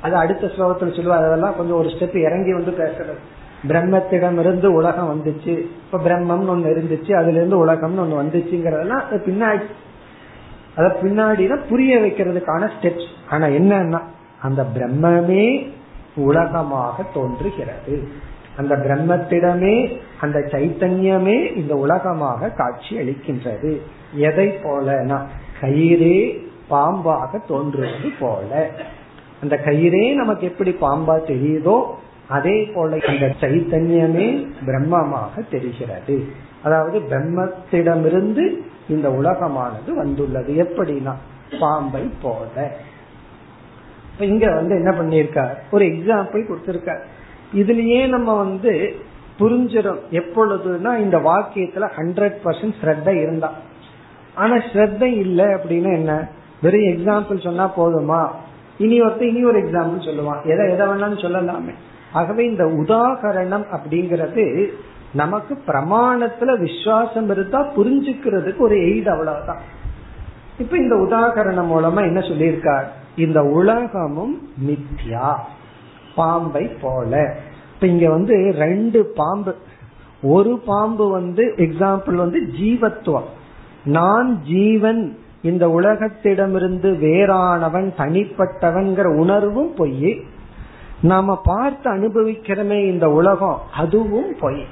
அது அடுத்த ஸ்லோகத்தில் சொல்லுவா அதெல்லாம் கொஞ்சம் ஒரு ஸ்டெப் இறங்கி வந்து பேசுறது பிரம்மத்திடம் இருந்து உலகம் வந்துச்சு. இப்ப பிரம்மம்னு ஒண்ணு இருந்துச்சு அதுல இருந்து உலகம்னு ஒண்ணு வந்துச்சுங்கிறதெல்லாம் பின்னாடி. அத பின்னாடி தான் புரிய வைக்கிறதுக்கான ஸ்டெப்ஸ் ஆனா என்னன்னா அந்த பிரம்மமே உலகமாக தோன்றுகிறது. அந்த பிரம்மத்திடமே அந்த சைத்தன்யமே இந்த உலகமாக காட்சி அளிக்கின்றது. எதை போலனா கயிறே பாம்பாக தோன்றுவது போல. அந்த கயிறே நமக்கு எப்படி பாம்பா தெரியுதோ அதே போல அந்த சைத்தன்யமே பிரம்மமாக தெரிகிறது. அதாவது பிரம்மத்திடமிருந்து இந்த உலகமானது வந்துள்ளது. எப்படின்னா பாம்பை போல. இங்க வந்து என்ன பண்ணிருக்கார் ஒரு எக்ஸாம்பிள் கொடுத்திருக்கார். இதுலயே நம்ம வந்து புரிஞ்சிடும் எப்பொழுதுனா இந்த வாக்கியத்துல ஹண்ட்ரட் பர்சன்ட் ஸ்ரத்த இருந்தா. ஆனா ஸ்ரத்த இல்லை அப்படின்னா என்ன? வெறும் எக்ஸாம்பிள் சொன்னா போதுமா? இனி ஒருத்தர் இனி ஒரு எக்ஸாம்பிள் சொல்லுவான். எதை எதை வேணாலும் சொல்லலாமே. ஆகவே இந்த உதாகரணம் அப்படிங்கிறது நமக்கு பிரமாணத்துல விசுவாசம் இருந்தா புரிஞ்சுக்கிறதுக்கு ஒரு எய்ட் அவ்வளவுதான். இப்ப இந்த உதாகரணம் மூலமா என்ன சொல்லியிருக்கார்? இந்த உலகமும் மித்யா பாம்பை போல. இப்ப இங்க வந்து ரெண்டு பாம்பு. ஒரு பாம்பு வந்து எக்ஸாம்பிள் வந்து ஜீவத்துவம். நான் ஜீவன் இந்த உலகத்திடமிருந்து வேறானவன் தனிப்பட்டவன்கிற உணர்வும் பொய் நாம பார்த்து அனுபவிக்கிறமே இந்த உலகம் அதுவும் பொய்.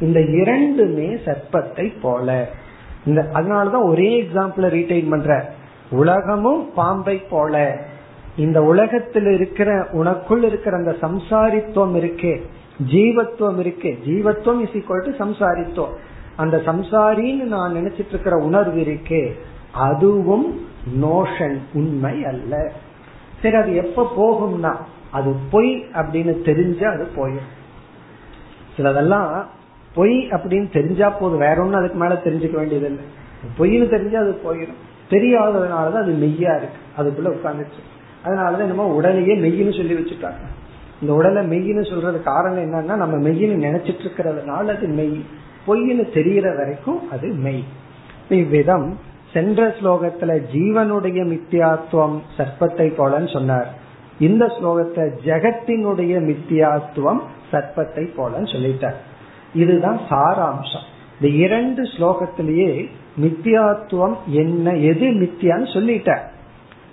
இந்த இரண்டுமே சர்ப்பத்தை போல. இந்த அதனாலதான் ஒரே எக்ஸாம்பிள் ரீட்டைன் பண்ற. உலகமும் பாம்பை போல. இந்த உலகத்தில் இருக்கிற உனக்குள் இருக்கிற அந்த சம்சாரித்துவம் இருக்கே. ஜீவத்துவம் இருக்கே. ஜீவத்துவம் இஸ் ஈக்குவல் டு சம்சாரித்துவம். அந்த சம்சாரின்னு நான் நினைச்சிட்டு இருக்கிற உணர்வு இருக்கே. அதுவும் நோஷன் உண்மை அல்ல. சரி அது எப்ப போகும்னா அது பொய் அப்படின்னு தெரிஞ்சா அது போயிடும் சிலதெல்லாம் பொய் அப்படின்னு தெரிஞ்சா போதும் வேற ஒன்னும் அதுக்கு மேல தெரிஞ்சுக்க வேண்டியது இல்லை பொய்னு தெரிஞ்சா அது போயிடும் தெரியாததுனாலதான் அது மெய்யா இருக்கு. அதுக்குள்ள உட்காந்துச்சு அதனாலதான் என்னமோ உடலையே மெய்யின்னு சொல்லி வச்சுட்டாங்க. இந்த உடலை மெய்யின்னு சொல்றது காரணம் என்னன்னா நம்ம மெய்யின்னு நினைச்சிட்டு இருக்கிறதுனால அது மெய். பொய்ன்னு தெரியற வரைக்கும் அது மெய். இவ்விதம் சென்ற ஸ்லோகத்துல ஜீவனுடைய மித்தியாத்துவம் சர்ப்பத்தை போலன்னு சொன்னார். இந்த ஸ்லோகத்தை ஜெகத்தினுடைய மித்தியாத்துவம் சர்ப்பத்தை போலன்னு சொல்லிட்டார். இதுதான் சாராம்சம். இந்த இரண்டு ஸ்லோகத்திலேயே மித்தியாத்துவம் என்ன எது மித்தியான்னு சொல்லிட்டார்.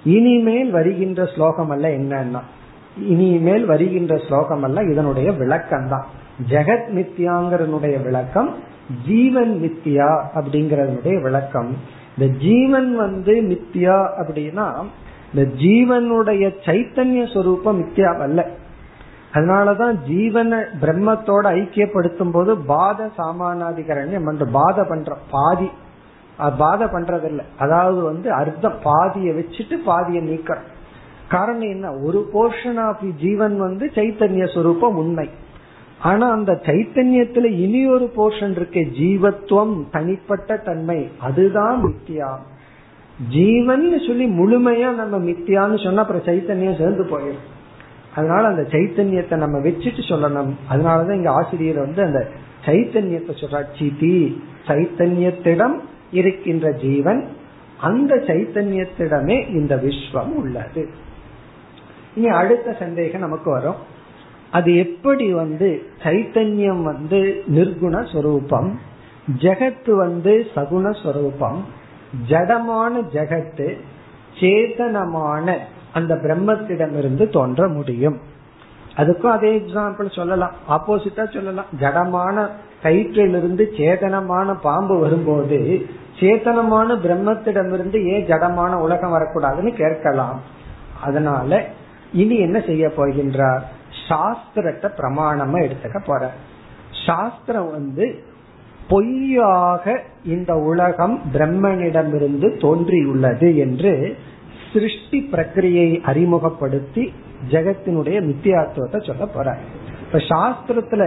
இனிமேல் வருகின்ற ஸ்லோகம் அல்ல என்னன்னா. இனிமேல் வருகின்ற ஸ்லோகம் அல்ல இதனுடைய விளக்கம் தான் ஜெகத் மித்தியாங்கிறனுடைய விளக்கம் ஜீவன் மித்தியா அப்படிங்கறதனுடைய விளக்கம். இந்த ஜீவன் வந்து மித்தியா அப்படின்னா இந்த ஜீவனுடைய சைத்தன்ய சொரூபம் மித்தியாவல்ல. அதனாலதான் ஜீவனை பிரம்மத்தோட ஐக்கியப்படுத்தும் போது பாத சாமானாதிகரண்யம் என்று பாத பண்ற பாதி. பாத பண்றதில்ல. அதாவது வந்து அர்த்தம் பாதியை வச்சுட்டு பாதியை நீக்கிறோம் காரணம் என்ன? ஒரு போர்ஷன் ஆஃப் ஜீவன் வந்து சைத்தன்ய சொரூபம் உண்மை. ஆனா அந்த சைத்தன்யத்துல இனி ஒரு போர்ஷன் இருக்கு ஜீவத்துவம் தனிப்பட்ட தன்மை. அதுதான் மித்தியா. ஜீவன் சொல்லி முழுமையா நம்ம மித்தியான்னு சொன்னா அப்புறம் சைத்தன்யம் சேர்ந்து போயிடும். அதனால அந்த சைத்தன்யத்தை நம்ம வச்சுட்டு சொல்லணும். அதனாலதான் இங்க ஆசிரியர் வந்து அந்த சைத்தன்யத்தை சொல்ற சிதி சைத்தன்யத்திடம் இருக்கின்ற ஜீவன் அந்த சைத்தன்யத்திடமே இந்த விஸ்வம் உள்ளது. இனி அடுத்த சந்தேகம் நமக்கு வரும். அது எப்படி வந்து சைத்தன்யம் வந்து நிர்குண சொரூபம் ஜெகத்து வந்து சகுண சொரூபம் ஜடமான ஜெகத்து சேதனமான அந்த பிரம்மத்திடமிருந்து தோன்ற முடியும். அதுக்கும் அதே எக்ஸாம்பிள் சொல்லலாம். ஆப்போசிட்டா சொல்லலாம். ஜடமான கயிற்றிலிருந்து சேதனமான பாம்பு வரும்போது சேத்தனமான பிரம்மத்திடமிருந்து ஏன் ஜடமான உலகம் வரக்கூடாதுன்னு கேட்கலாம். அதனால இனி என்ன செய்ய போகின்றார்? சாஸ்திரத்தை பிரமாணமா எடுத்துக்க போற சாஸ்திரம் வந்து பொய்யாக இந்த உலகம் பிரம்மனிடமிருந்து தோன்றியுள்ளது என்று சிருஷ்டி பிரக்கிரியை அறிமுகப்படுத்தி ஜெகத்தினுடைய மித்தியாத்துவத்தை சொல்ல போறார். இப்ப சாஸ்திரத்துல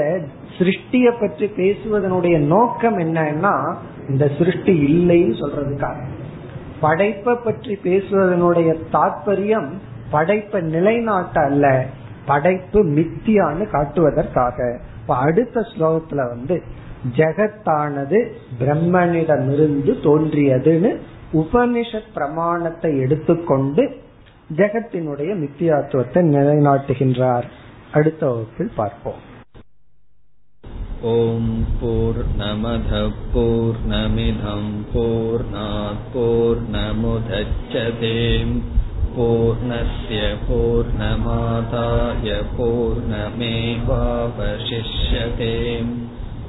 சிருஷ்டிய பற்றி பேசுவதனுடைய நோக்கம் என்னன்னா இந்த சிருஷ்டி இல்லைன்னு சொல்றதுக்காக. படைப்பை பற்றி பேசுவதனுடைய தாற்பயம் படைப்பை நிலைநாட்ட அல்ல படைப்பு மித்தியான்னு காட்டுவதற்காக. இப்ப அடுத்த ஸ்லோகத்துல வந்து ஜெகத்தானது பிரம்மனிடமிருந்து தோன்றியதுன்னு உபனிஷத் பிரமாணத்தை எடுத்துக்கொண்டு ஜெகத்தினுடைய மித்தியாத்துவத்தை நிலைநாட்டுகின்றார் அடுத்த வகுப்பில் பார்ப்போம்
ॐ पूर्णमधः पूर्णमिधं पूर्णात्पूर्णमुदच्छते पूर्णस्य पूर्णमादाय पूर्णमेवावशिष्यते